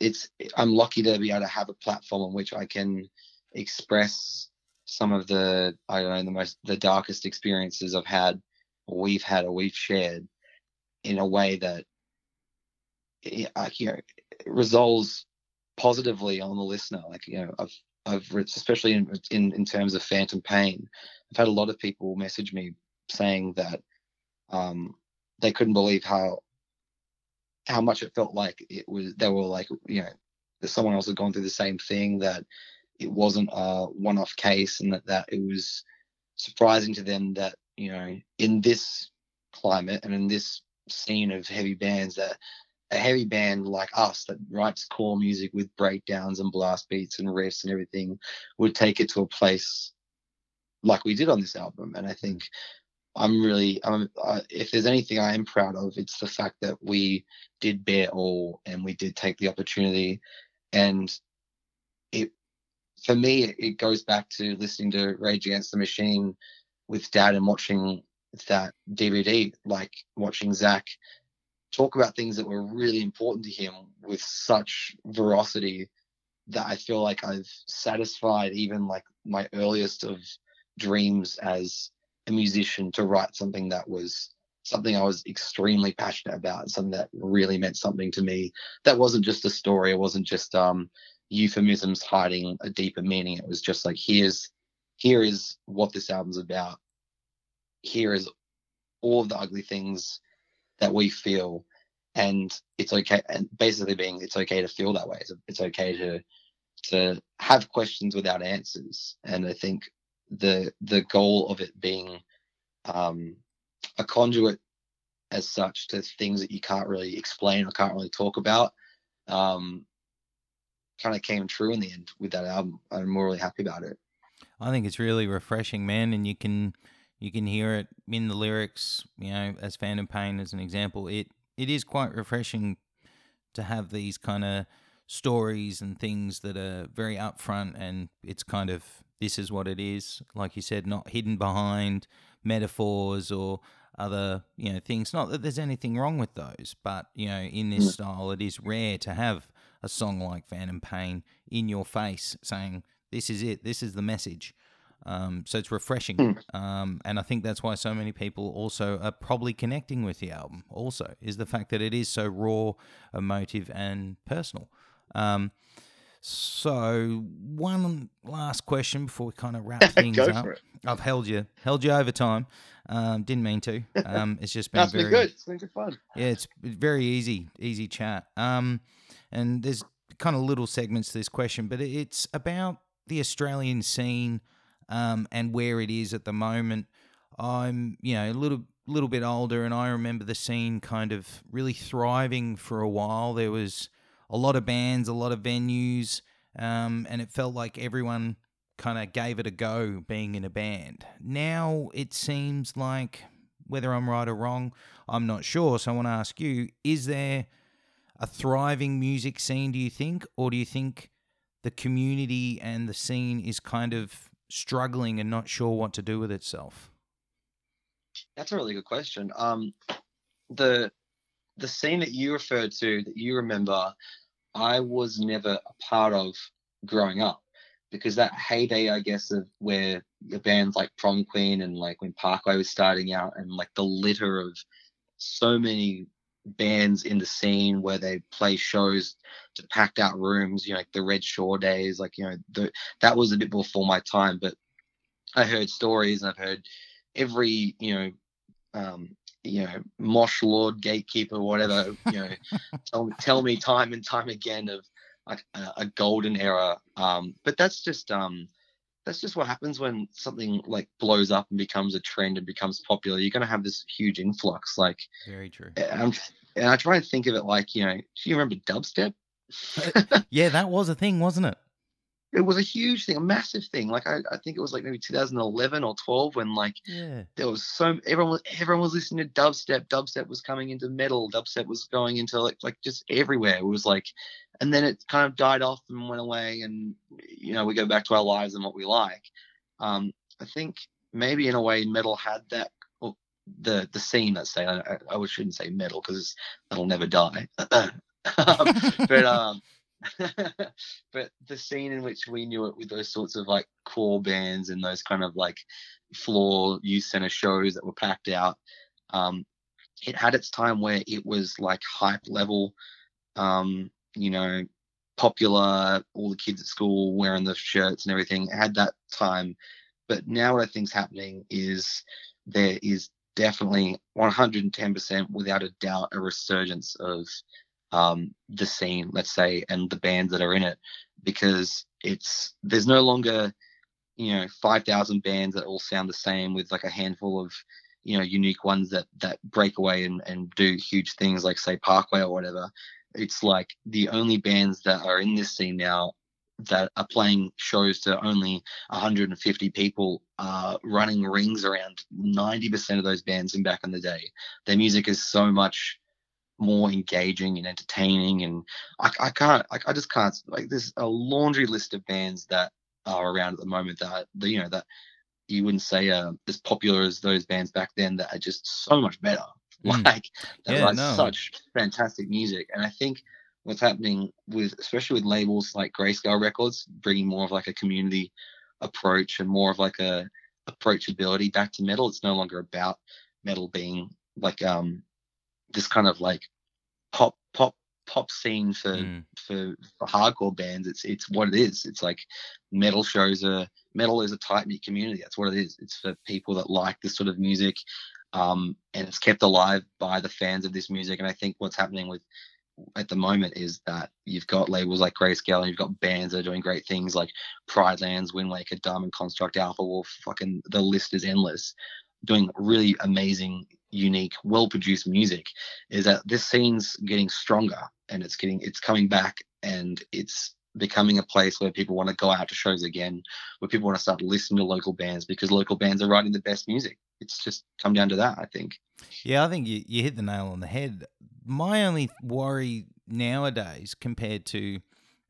it's I'm lucky to be able to have a platform on which I can express some of the I don't know the most the darkest experiences I've had, or we've had, or we've shared, in a way that you know resolves positively on the listener. Like you know I've I've especially in, in in terms of phantom pain, I've had a lot of people message me saying that um, they couldn't believe how how much it felt like it was they were like you know that someone else had gone through the same thing that it wasn't a one-off case and that that it was surprising to them that you know in this climate and in this scene of heavy bands that a heavy band like us that writes core music with breakdowns and blast beats and riffs and everything would take it to a place like we did on this album and i think I'm really, I'm, uh, if there's anything I am proud of, it's the fact that we did bear all and we did take the opportunity. And it, for me, it goes back to listening to Rage Against the Machine with dad and watching that DVD, like watching Zack talk about things that were really important to him with such veracity that I feel like I've satisfied even like my earliest of dreams as a musician to write something that was something I was extremely passionate about, something that really meant something to me. That wasn't just a story. It wasn't just um, euphemisms hiding a deeper meaning. It was just like here's here is what this album's about. Here is all of the ugly things that we feel, and it's okay. And basically, being it's okay to feel that way. It's, it's okay to to have questions without answers. And I think the the goal of it being um, a conduit as such to things that you can't really explain or can't really talk about um, kind of came true in the end with that album. I'm really happy about it. I think it's really refreshing, man, and you can you can hear it in the lyrics. You know, as Phantom Pain as an example, it it is quite refreshing to have these kind of stories and things that are very upfront, and it's kind of this is what it is. Like you said, not hidden behind metaphors or other you know things. Not that there's anything wrong with those, but you know in this mm. style, it is rare to have a song like Phantom Pain in your face saying this is it, this is the message. Um, so it's refreshing, mm. um, and I think that's why so many people also are probably connecting with the album. Also, is the fact that it is so raw, emotive, and personal. Um, so one last question before we kind of wrap (laughs) things up. I've held you held you over time. Um, didn't mean to. Um, it's just (laughs) been That's very been good. It's been good fun. Yeah, it's very easy, easy chat. Um, and there's kind of little segments to this question, but it's about the Australian scene um, and where it is at the moment. I'm, you know, a little little bit older, and I remember the scene kind of really thriving for a while. There was a lot of bands, a lot of venues, um, and it felt like everyone kind of gave it a go being in a band. Now it seems like, whether I'm right or wrong, I'm not sure. So I want to ask you is there a thriving music scene, do you think? Or do you think the community and the scene is kind of struggling and not sure what to do with itself? That's a really good question. Um, the the scene that you referred to that you remember, I was never a part of growing up because that heyday, I guess, of where the bands like Prom Queen and like when Parkway was starting out and like the litter of so many bands in the scene where they play shows to packed out rooms, you know, like the Red Shore days, like, you know, the, that was a bit before my time, but I heard stories and I've heard every, you know, um, you know, mosh lord, gatekeeper, whatever, you know, (laughs) tell, tell me time and time again of like a, a golden era. Um, but that's just um, that's just what happens when something like blows up and becomes a trend and becomes popular. You're going to have this huge influx. Like very true. And, and I try and think of it like you know, do you remember dubstep? (laughs) yeah, that was a thing, wasn't it? It was a huge thing, a massive thing. Like I, I think it was like maybe 2011 or 12 when like yeah. there was so everyone was everyone was listening to dubstep. Dubstep was coming into metal. Dubstep was going into like like just everywhere. It was like, and then it kind of died off and went away. And you know we go back to our lives and what we like. Um, I think maybe in a way metal had that. the the scene, let's say, I, I shouldn't say metal because that'll never die. (coughs) um, but um, (laughs) but the scene in which we knew it with those sorts of like core bands and those kind of like floor youth center shows that were packed out, um, it had its time where it was like hype level, um, you know, popular. All the kids at school wearing the shirts and everything. It had that time, but now what I think's happening is there is definitely 110% without a doubt a resurgence of um, the scene, let's say, and the bands that are in it, because it's there's no longer you know 5,000 bands that all sound the same with like a handful of you know unique ones that that break away and, and do huge things like say Parkway or whatever. It's like the only bands that are in this scene now that are playing shows to only 150 people uh, running rings around 90% of those bands in back in the day. Their music is so much more engaging and entertaining and I, I can't I, I just can't like there's a laundry list of bands that are around at the moment that you know that you wouldn't say uh, as popular as those bands back then that are just so much better (laughs) Mm. like that Yeah, write no. such fantastic music and i think what's happening with especially with labels like Greyscale Records bringing more of like a community approach and more of like a approachability back to metal it's no longer about metal being like um this kind of like pop pop pop scene for Mm. for, for hardcore bands it's it's what it is. It's like metal shows are metal is a tight knit community. That's what it is. It's for people that like this sort of music um and it's kept alive by the fans of this music. And i think what's happening with at the moment is that you've got labels like Greyscale and you've got bands that are doing great things like Pride Lands, Wind Waker, Diamond Construct, Alpha Wolf, fucking the list is endless, doing really amazing, unique, well produced music. Is that this scene's getting stronger and it's getting it's coming back and it's becoming a place where people want to go out to shows again, where people want to start listening to local bands because local bands are writing the best music. It's just come down to that, I think. Yeah, I think you, you hit the nail on the head. My only worry nowadays, compared to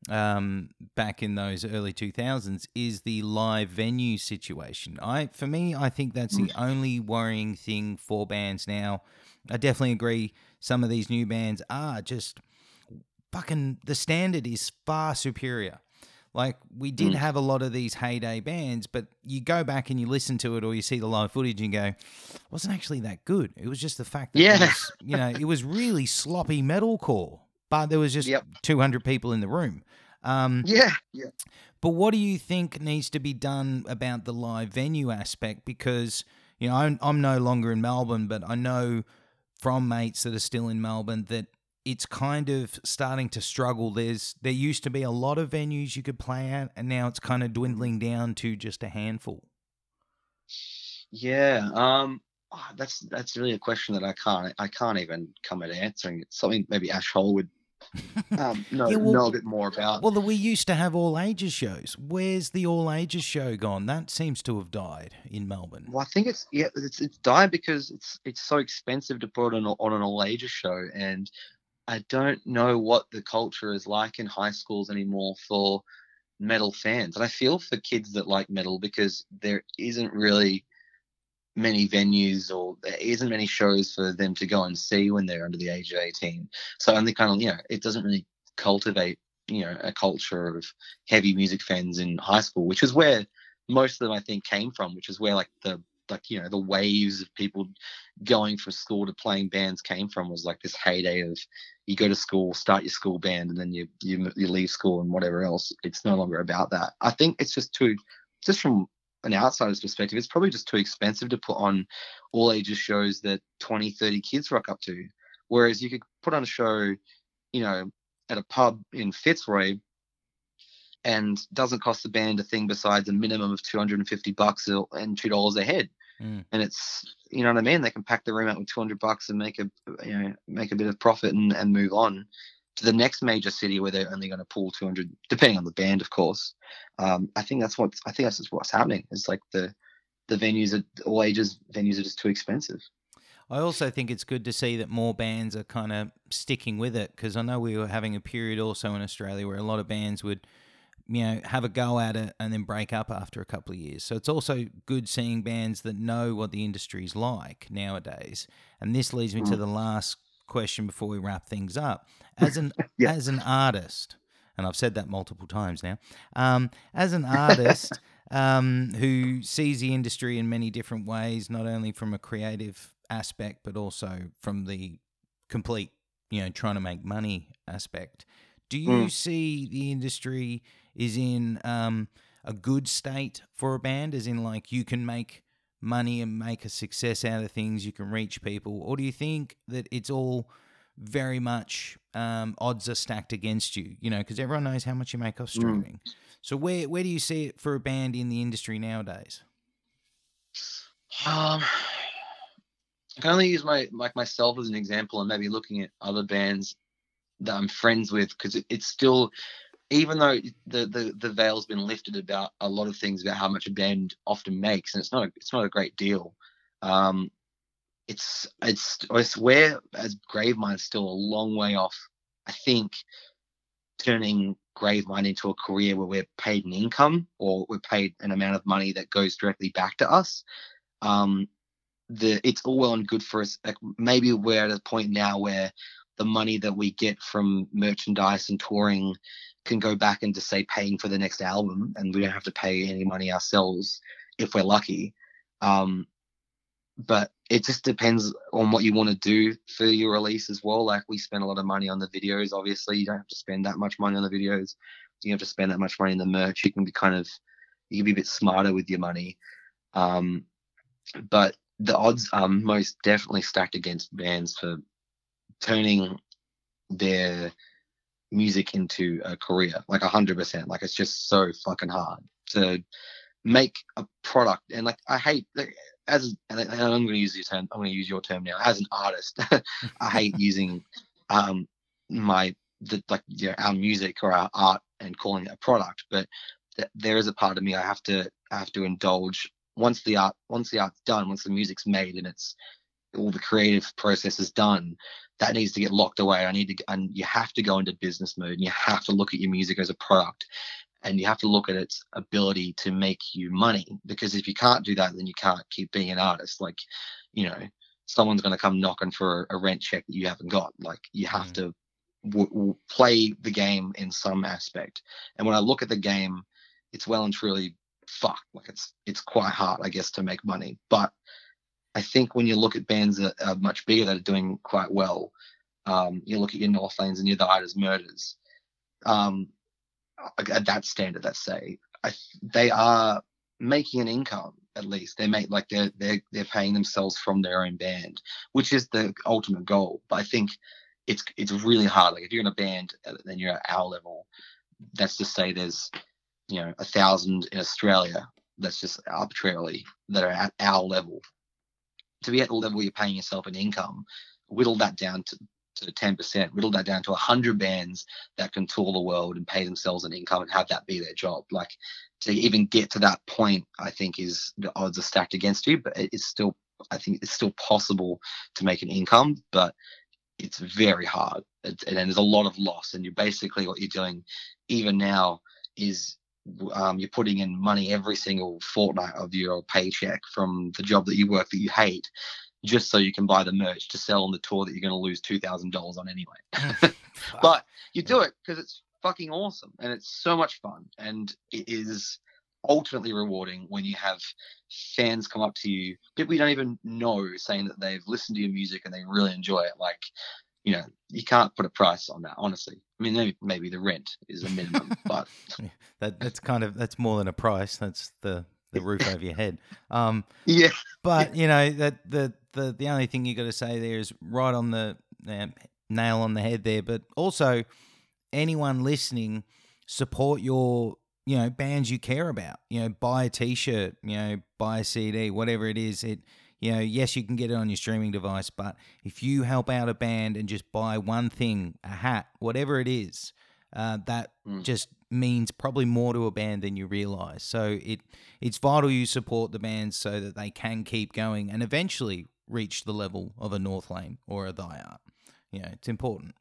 um, back in those early 2000s, is the live venue situation. I, for me, I think that's the only worrying thing for bands now. I definitely agree. Some of these new bands are just fucking. The standard is far superior. Like we did Mm. have a lot of these heyday bands, but you go back and you listen to it or you see the live footage and go, wasn't actually that good. It was just the fact that it Yeah. was, you know, it was really sloppy metalcore, but there was just Yep. 200 people in the room. Um, Yeah, yeah. but what do you think needs to be done about the live venue aspect? Because you know, I'm, I'm no longer in Melbourne, but I know from mates that are still in Melbourne that it's kind of starting to struggle. There's there used to be a lot of venues you could play at, and now it's kind of dwindling down to just a handful. Yeah, um, ah, that's that's really a question that I can't I can't even come at answering. It's something maybe Ash Hole would um, (laughs) know Yeah, well- know a bit more about. Well, we used to have all ages shows. Where's the all ages show gone? That seems to have died in Melbourne. Well, I think it's yeah, it's it's died because it's it's so expensive to put on on an all ages show, and I don't know what the culture is like in high schools anymore for metal fans. And I feel for kids that like metal because there isn't really many venues or there isn't many shows for them to go and see when they're under the age of 18. So only kind of, you know, it doesn't really cultivate, you know, a culture of heavy music fans in high school, which is where most of them I think came from, which is where like the like you know the waves of people going from school to playing bands came from was like this heyday of you go to school, start your school band, and then you you you leave school and whatever else. It's no longer about that. I think it's just too, just from an outsider's perspective, it's probably just too expensive to put on all ages shows that 20, 30 kids rock up to. Whereas you could put on a show, you know, at a pub in Fitzroy and doesn't cost the band a thing besides a minimum of 250 bucks and two dollars a head Mm. and it's you know what I mean. They can pack the room out with 200 bucks and make a you know make a bit of profit and, and move on to the next major city where they're only going to pull 200, depending on the band, of course. Um, I think that's what I think that's just what's happening. It's like the the venues are all ages venues are just too expensive. I also think it's good to see that more bands are kind of sticking with it because I know we were having a period also in Australia where a lot of bands would, you know, have a go at it and then break up after a couple of years. So it's also good seeing bands that know what the industry's like nowadays. And this leads me to Mm. the last question before we wrap things up. (laughs) As an Yeah. as an artist, and I've said that multiple times now. Um, as an artist (laughs) um, who sees the industry in many different ways, not only from a creative aspect but also from the complete, you know, trying to make money aspect. Do you Mm. see the industry is in um, a good state for a band, as in like you can make money and make a success out of things, you can reach people, or do you think that it's all very much um, odds are stacked against you? You know, because everyone knows how much you make off streaming. So where where do you see it for a band in the industry nowadays? Um, I can only use my like myself as an example, and maybe looking at other bands that I'm friends with, because it, it's still, even though the, the the veil's been lifted about a lot of things about how much a band often makes, and it's not a, it's not a great deal. Um, it's it's I swear as Gravemind still a long way off. I think turning Gravemind into a career where we're paid an income or we're paid an amount of money that goes directly back to us um the it's all well and good for us like maybe we're at a point now where the money that we get from merchandise and touring can go back into say paying for the next album and we don't have to pay any money ourselves if we're lucky. Um but it just depends on what you want to do for your release as well. Like we spend a lot of money on the videos obviously. You don't have to spend that much money on the videos. You don't have to spend that much money in the merch. You can be kind of you can be a bit smarter with your money. Um but the odds are most definitely stacked against bands for turning their music into a career like a hundred percent. Like it's just so fucking hard to make a product. And like i hate like, as and i'm going to use your term i'm going to use your term now as an artist (laughs) i hate using um my the like you know, our music or our art and calling it a product. But th- there is a part of me i have to i have to indulge. Once the art once the art's done once the music's made and it's all the creative process is done that needs to get locked away. I need to and you have to go into business mode and you have to look at your music as a product and you have to look at its ability to make you money because if you can't do that then you can't keep being an artist. Like you know someone's going to come knocking for a rent check that you haven't got. Like you have Mm. to w- w- play the game in some aspect. And when i look at the game it's well and truly fucked. Like it's it's quite hard i guess to make money. But i think when you look at bands that are much bigger that are doing quite well um, you look at your Northlanes and your Thy Art Is Murders um, at that standard let's say I, they are making an income at least. They make like they're they're they're paying themselves from their own band which is the ultimate goal. But i think it's it's really hard. Like if you're in a band uh, then you're at our level. Let's just say there's you know a thousand in australia that's just arbitrarily that are at our level to be at the level you're paying yourself an income whittle that down to to 10%, whittle that down to 100 bands that can tour the world and pay themselves an income and have that be their job. Like to even get to that point, I think is the odds are stacked against you, but it's still, I think it's still possible to make an income, but it's very hard. It's, and there's a lot of loss. And you're basically, what you're doing even now is um, you're putting in money every single fortnight of your paycheck from the job that you work that you hate just so you can buy the merch to sell on the tour that you're going to lose $2,000 on anyway. (laughs) (laughs) but you do it because it's fucking awesome and it's so much fun and it is ultimately rewarding when you have fans come up to you people you don't even know saying that they've listened to your music and they really enjoy it. Like you know you can't put a price on that honestly i mean maybe, maybe the rent is a minimum (laughs) but that that's kind of that's more than a price. That's the the roof over your head. Um, (laughs) yeah but you know that the the the only thing you got to say there is right on the um, nail on the head there. But also, anyone listening, support your you know bands you care about. You know, buy a T-shirt. You know, buy a CD, whatever it is. It you know, yes, you can get it on your streaming device, but if you help out a band and just buy one thing, a hat, whatever it is, uh, that Mm. just means probably more to a band than you realize. So it it's vital you support the bands so that they can keep going and eventually reach the level of a Northlane or a Thy Art. You know, it's important.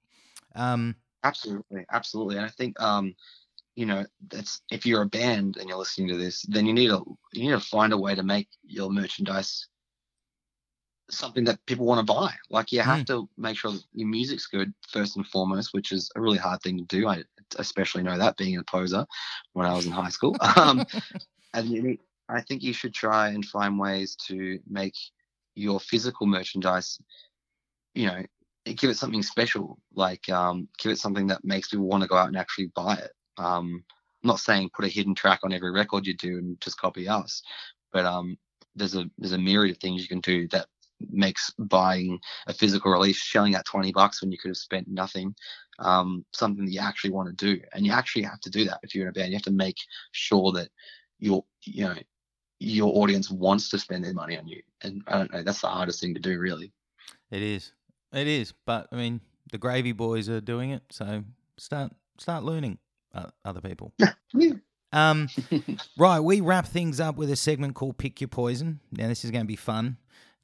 Um, Absolutely, absolutely. And I think um, you know, that's if you're a band and you're listening to this, then you need to you need to find a way to make your merchandise something that people want to buy. Like you have to make sure that your music's good first and foremost, which is a really hard thing to do. I especially know that being a poser when I was in high school. (laughs) Um, and you I think you should try and find ways to make your physical merchandise, you know, give it something special. Like um, give it something that makes people want to go out and actually buy it. Um, I'm not saying put a hidden track on every record you do and just copy us, but um, there's a there's a myriad of things you can do that makes buying a physical release, shelling out 20 bucks when you could have spent nothing, um, something that you actually want to do. And you actually have to do that if you're in a band. You have to make sure that your, you know, your audience wants to spend their money on you. And I don't know, that's the hardest thing to do, really. It is. It is. But I mean, the Gravy Boys are doing it, so start start learning uh, other people. (laughs) Yeah. Um, (laughs) right, we wrap things up with a segment called Pick Your Poison. Now, this is going to be fun.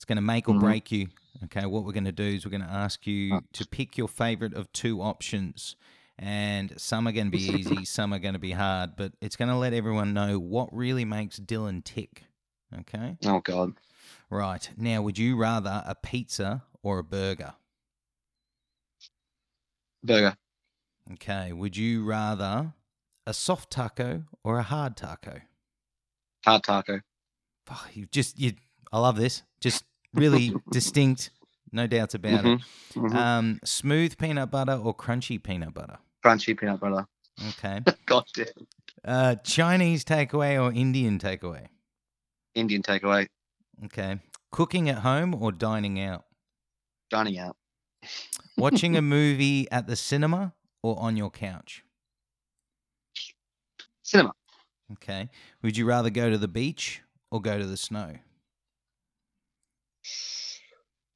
It's going to make or Mhm. break you. Okay, what we're going to do is we're going to ask you Oh. to pick your favorite of two options. And some are going to be (laughs) easy, some are going to be hard, but it's going to let everyone know what really makes Dylan tick. Okay, Oh, God. right. Now, would you rather a pizza or a burger? Burger. Okay, would you rather a soft taco or a hard taco? Hard taco. Oh, you just you. I love this. Just really (laughs) distinct, no doubts about Mhm, it. mhm. Um, smooth peanut butter or crunchy peanut butter. Crunchy peanut butter. Okay. (laughs) God damn. Uh, Chinese takeaway or Indian takeaway. Indian takeaway. Okay. Cooking at home or dining out. Dining out. Watching a (laughs) movie at the cinema or on your couch. Cinema. Okay. Would you rather go to the beach or go to the snow?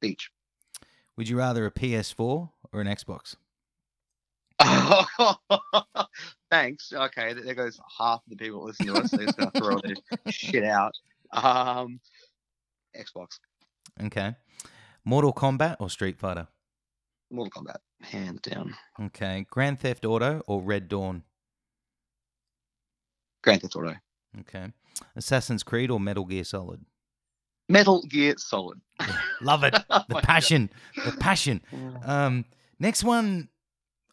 Beach. Would you rather a PS4 or an Xbox? (laughs) Thanks. Okay, there goes half the people that listen to us. They're just gonna throw their shit out. Um, Xbox, Okay. Mortal Kombat or Street Fighter? Mortal Kombat, hands down. Okay. Grand Theft Auto or Red Dead? Grand Theft Auto, Okay. Assassin's Creed or Metal Gear Solid? Metal Gear Solid. (laughs) Love it. (laughs) Oh The my passion. The passion. Um, next one,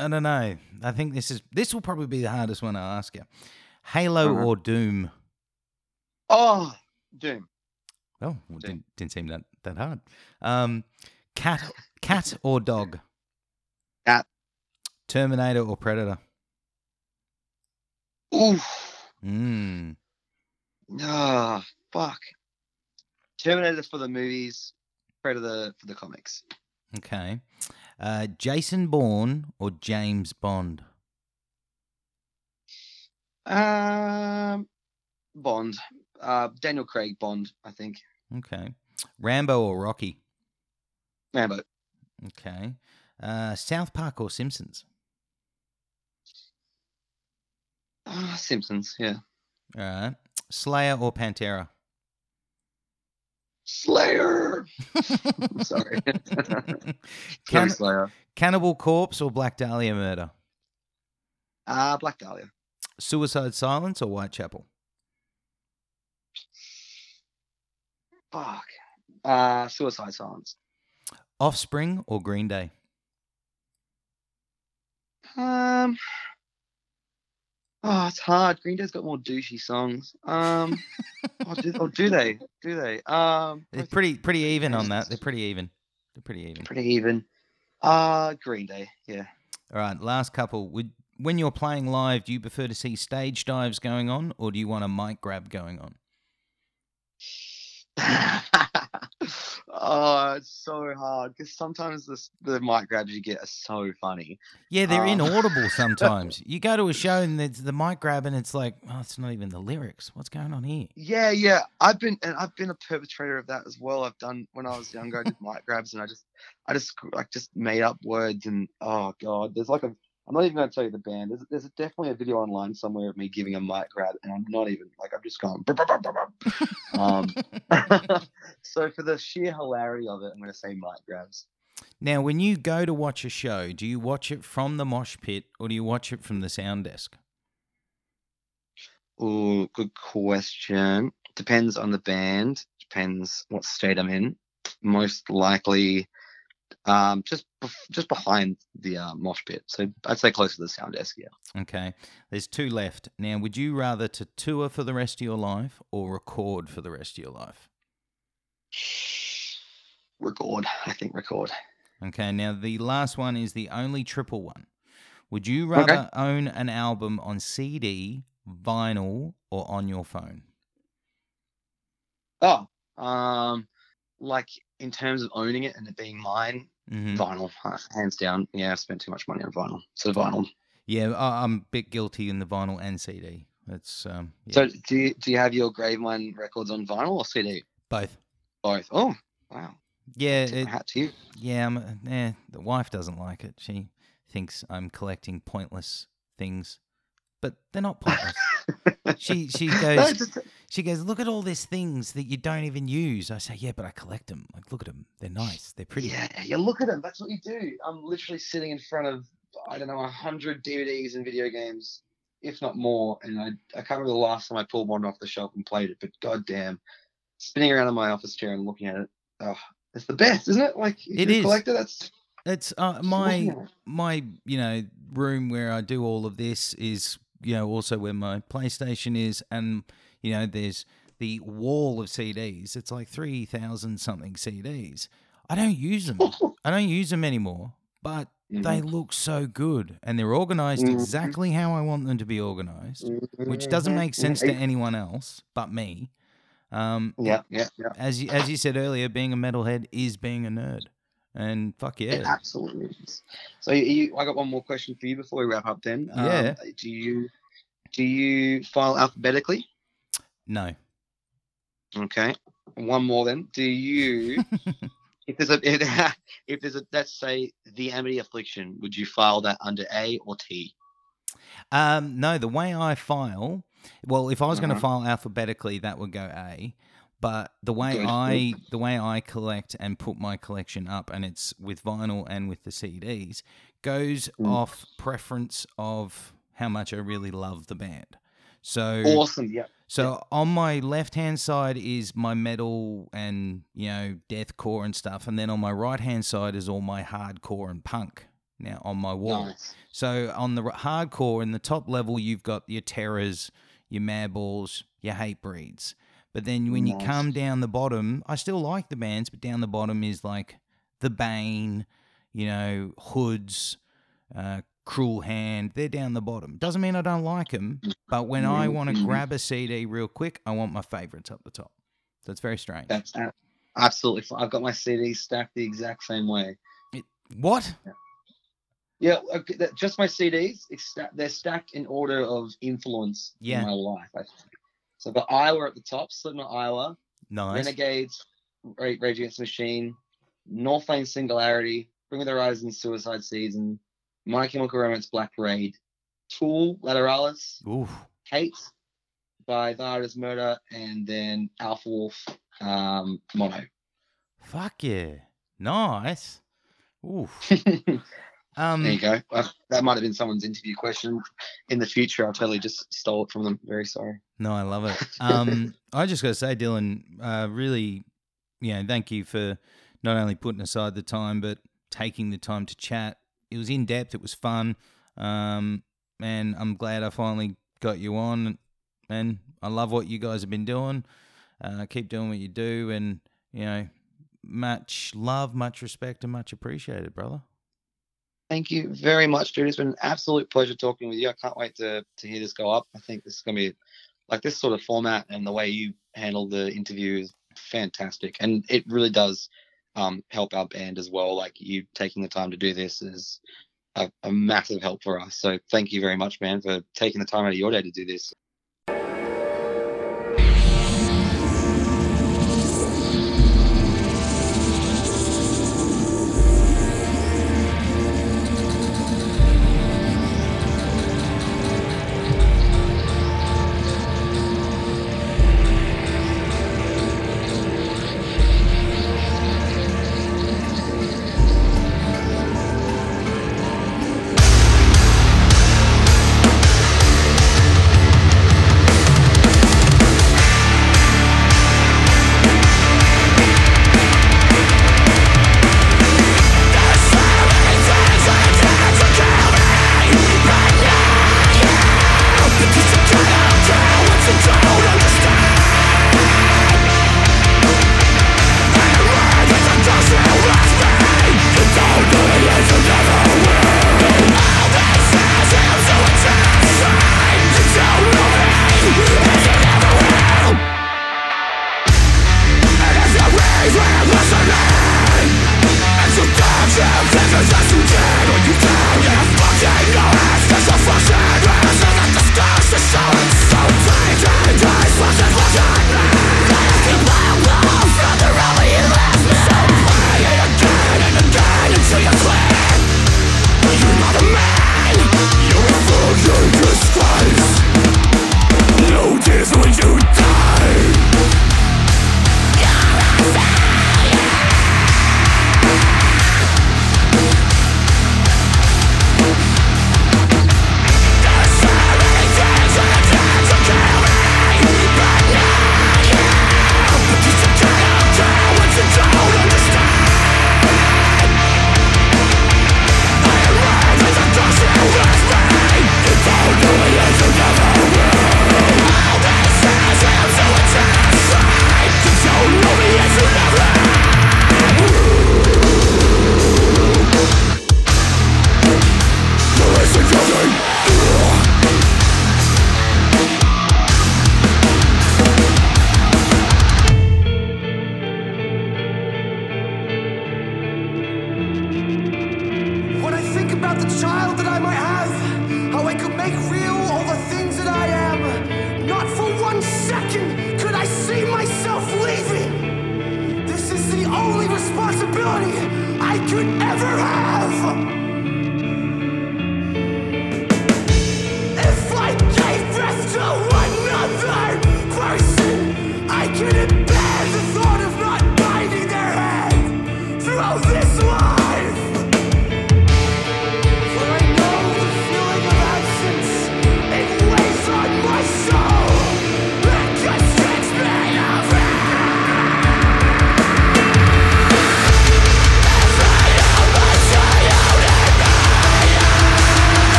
I don't know. I think this is this will probably be the hardest one I'll ask you. Halo Uh-huh. or Doom? Oh, Doom. Oh, well, Doom. didn't, didn't seem that, that hard. Um, cat, cat (laughs) or dog? Cat. Terminator or Predator? Oof. Mm. Ah, fuck. Terminator for the movies, Predator for the comics. Okay. Uh, Jason Bourne or James Bond? Um, Bond. Uh, Daniel Craig Bond, I think. Okay. Rambo or Rocky? Rambo. Okay. Uh, South Park or Simpsons? Ah, Simpsons. Yeah. All right. Slayer or Pantera? Slayer. (laughs) (laughs) Sorry. Can- Slayer. Cannibal Corpse or Black Dahlia Murder? Ah, Black Dahlia. Suicide Silence or Whitechapel? Fuck. Uh, Suicide Silence. Offspring or Green Day? Um. Oh, it's hard. Green Day's got more douchey songs. Um. or, do, or do they? Do they? Um. They're pretty pretty even on that. They're pretty even. They're pretty even. pretty even. Uh Green Day. Yeah. All right, last couple. Would when you're playing live, do you prefer to see stage dives going on, or do you want a mic grab going on? (laughs) oh, it's so hard because sometimes the the mic grabs you get are so funny. Yeah, they're Uh, inaudible (laughs) sometimes. you go to a show and it's the mic grab, and it's like, oh, it's not even the lyrics. What's going on here? Yeah, yeah. I've been and I've been a perpetrator of that as well. I've done when I was younger. I did mic grabs and I just I just like just made up words and oh god, there's like a. I'm not even going to tell you the band. There's, there's definitely a video online somewhere of me giving a mic grab, and I'm not even like I'm just going. (laughs) Um, (laughs) so for the sheer hilarity of it, I'm going to say mic grabs. Now, when you go to watch a show, do you watch it from the mosh pit or do you watch it from the sound desk? Oh, good question. Depends on the band. Depends what state I'm in. most likely um, just just behind the uh, mosh pit. So I'd say close to the sound desk. Yeah. Okay. There's two left. Now, would you rather to tour for the rest of your life or record for the rest of your life? Record. I think record. Okay. Now, the last one is the only triple one. Would you rather own an album on CD, vinyl, or on your phone? Oh, um, like in terms of owning it and it being mine, Mhm. vinyl, hands down. Yeah, I spent too much money on vinyl. So vinyl. Yeah, I'm a bit guilty in the vinyl and CD. That's um, yeah, So do you do you have your Gravemind records on vinyl or CD? both. Both. Oh, wow. Yeah, it, hat to you. yeah. I'm, eh, the wife doesn't like it. She thinks I'm collecting pointless things, but they're not pointless. (laughs) she she goes she goes look at all these things that you don't even use. I say yeah, but I collect them. Like look at them. They're nice. They're pretty. Yeah, you look at them. That's what you do. I'm literally sitting in front of I don't know a hundred DVDs and video games, if not more. And I I can't remember the last time I pulled one off the shelf and played it. But goddamn, spinning around in my office chair and looking at it, oh, it's the best, isn't it? Like It you're a collector. That's It's uh, my looking at it. my you know room where I do all of this is you know also where my PlayStation is, and you know there's the wall of CDs. It's like three thousand something CDs. I don't use them. (laughs) I don't use them anymore, but they Mhm. look so good, and they're organized Mhm. exactly how I want them to be organized, which doesn't make sense Mhm. to anyone else but me. Um, Yeah, yeah, yeah. as you, as you said earlier, being a metalhead is being a nerd, and fuck It yeah. absolutely is. So you, I got one more question for you before we wrap up. Then, Yeah. Um, do you do you file alphabetically? No. Okay. One more then. Do you, (laughs) if there's a if, (laughs) if there's a let's say the Amity Affliction, would you file that under A or T? Um, no, the way I file, well, if I was going to Uh-huh. file alphabetically, that would go A. But the way Good. I the way I collect and put my collection up, and it's with vinyl and with the CDs, goes Mm. off preference of how much I really love the band. So Awesome. Yeah. so on my left hand side is my metal and you know deathcore and stuff, and then on my right hand side is all my hardcore and punk. Now on my wall. Nice. So on the hardcore in the top level, you've got your terrors, your madballs, your Hatebreeds. But then when you come down the bottom, I still like the bands, but down the bottom is like the Bane, you know, Hoods, uh, Cruel Hand. They're down the bottom. Doesn't mean I don't like them, but when I want to Mhm. grab a CD real quick, I want my favorites up the top. So it's very strange. That's absolutely fine. I've got my CDs stacked the exact same way. what? Yeah, okay, that- just my CDs. They're stacked in order of influence Yeah. in my life. I think. So the Iowa at the top, Slipknot Iowa, Nice. Renegades, Ra- Rage Against the Machine, Northlane Singularity, Bring Me the Horizon, Suicide Season, My Chemical Romance, Black Parade, Tool, Lateralus, Oof. Hate Thy Art Is Murder, and then Alpha Wolf, um, Mono. Fuck yeah. Nice. Oof. (laughs) there Um, you go. Uh, that might have been someone's interview question. In the future, I totally just stole it from them. Very sorry. No, I love it. (laughs) Um, I just got to say, Dylan, uh, really, you know, thank you for not only putting aside the time, but taking the time to chat. It was in depth. It was fun. Um, and I'm glad I finally got you on. And I love what you guys have been doing. Uh, keep doing what you do. And, you know, much love, much respect, and much appreciated, brother. Thank you very much, dude. It's been an absolute pleasure talking with you. I can't wait to, to hear this go up. I think this is going to be like this sort of format and the way you handle the interview is fantastic. And it really does um, help our band as well. Like you taking the time to do this is a, a massive help for us. So thank you very much, man, for taking the time out of your day to do this.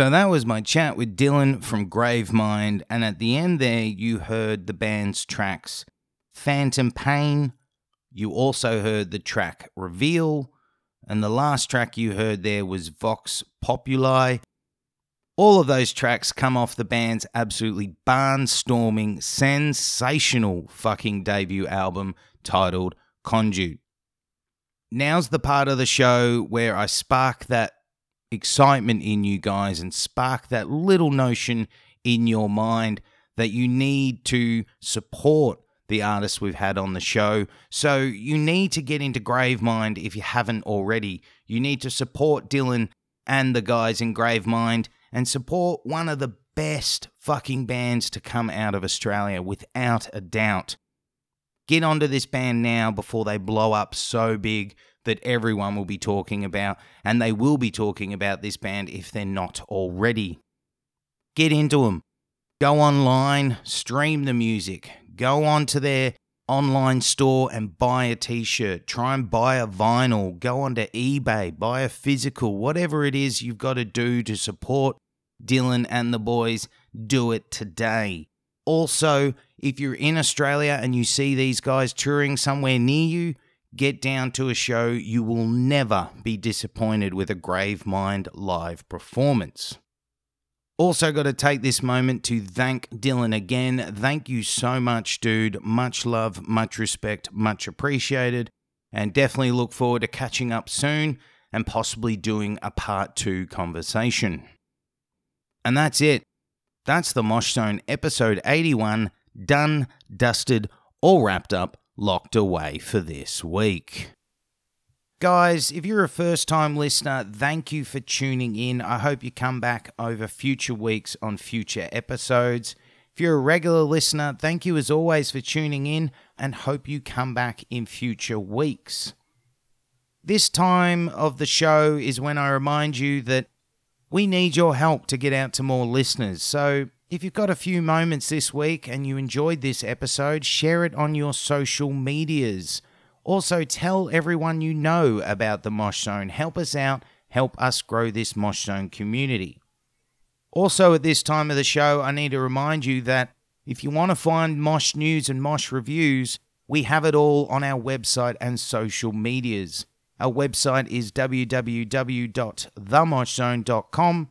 So that was my chat with Dylan from Gravemind, and at the end there, you heard the band's tracks Phantom Pain. You also heard the track Reveal, and the last track you heard there was Vox Populi. All of those tracks come off the band's absolutely barnstorming, sensational fucking debut album titled Conduit. Now's the part of the show where I spark that excitement in you guys and spark that little notion in your mind that you need to support the artists we've had on the show. So you need to get into Gravemind if you haven't already. You need to support Dylan and the guys in Gravemind and support one of the best fucking bands to come out of Australia without a doubt. Get onto this band now before they blow up so big that everyone will be talking about, and they will be talking about this band if they're not already. Get into them. Go online, stream the music, go onto their online store and buy a t shirt. Try and buy a vinyl. Go onto eBay, buy a physical, whatever it is you've got to do to support Dylan and the boys. Do it today. Also, if you're in Australia and you see these guys touring somewhere near you, get down to a show. You will never be disappointed with a Gravemind live performance. Also, got to take this moment to thank Dylan again. Thank you so much, dude. Much love, much respect, much appreciated. And definitely look forward to catching up soon and possibly doing a part two conversation. And that's it. That's the Mosh Zone episode 81, done, dusted, all wrapped up, locked away for this week. Guys, if you're a first time listener, thank you for tuning in. I hope you come back over future weeks on future episodes. If you're a regular listener, thank you as always for tuning in and hope you come back in future weeks. This time of the show is when I remind you that we need your help to get out to more listeners. So if you've got a few moments this week and you enjoyed this episode, share it on your social medias. Also, tell everyone you know about the Mosh Zone. Help us out, help us grow this Mosh Zone community. Also, at this time of the show, I need to remind you that if you want to find Mosh news and Mosh reviews, we have it all on our website and social medias. Our website is www.themoshzone.com.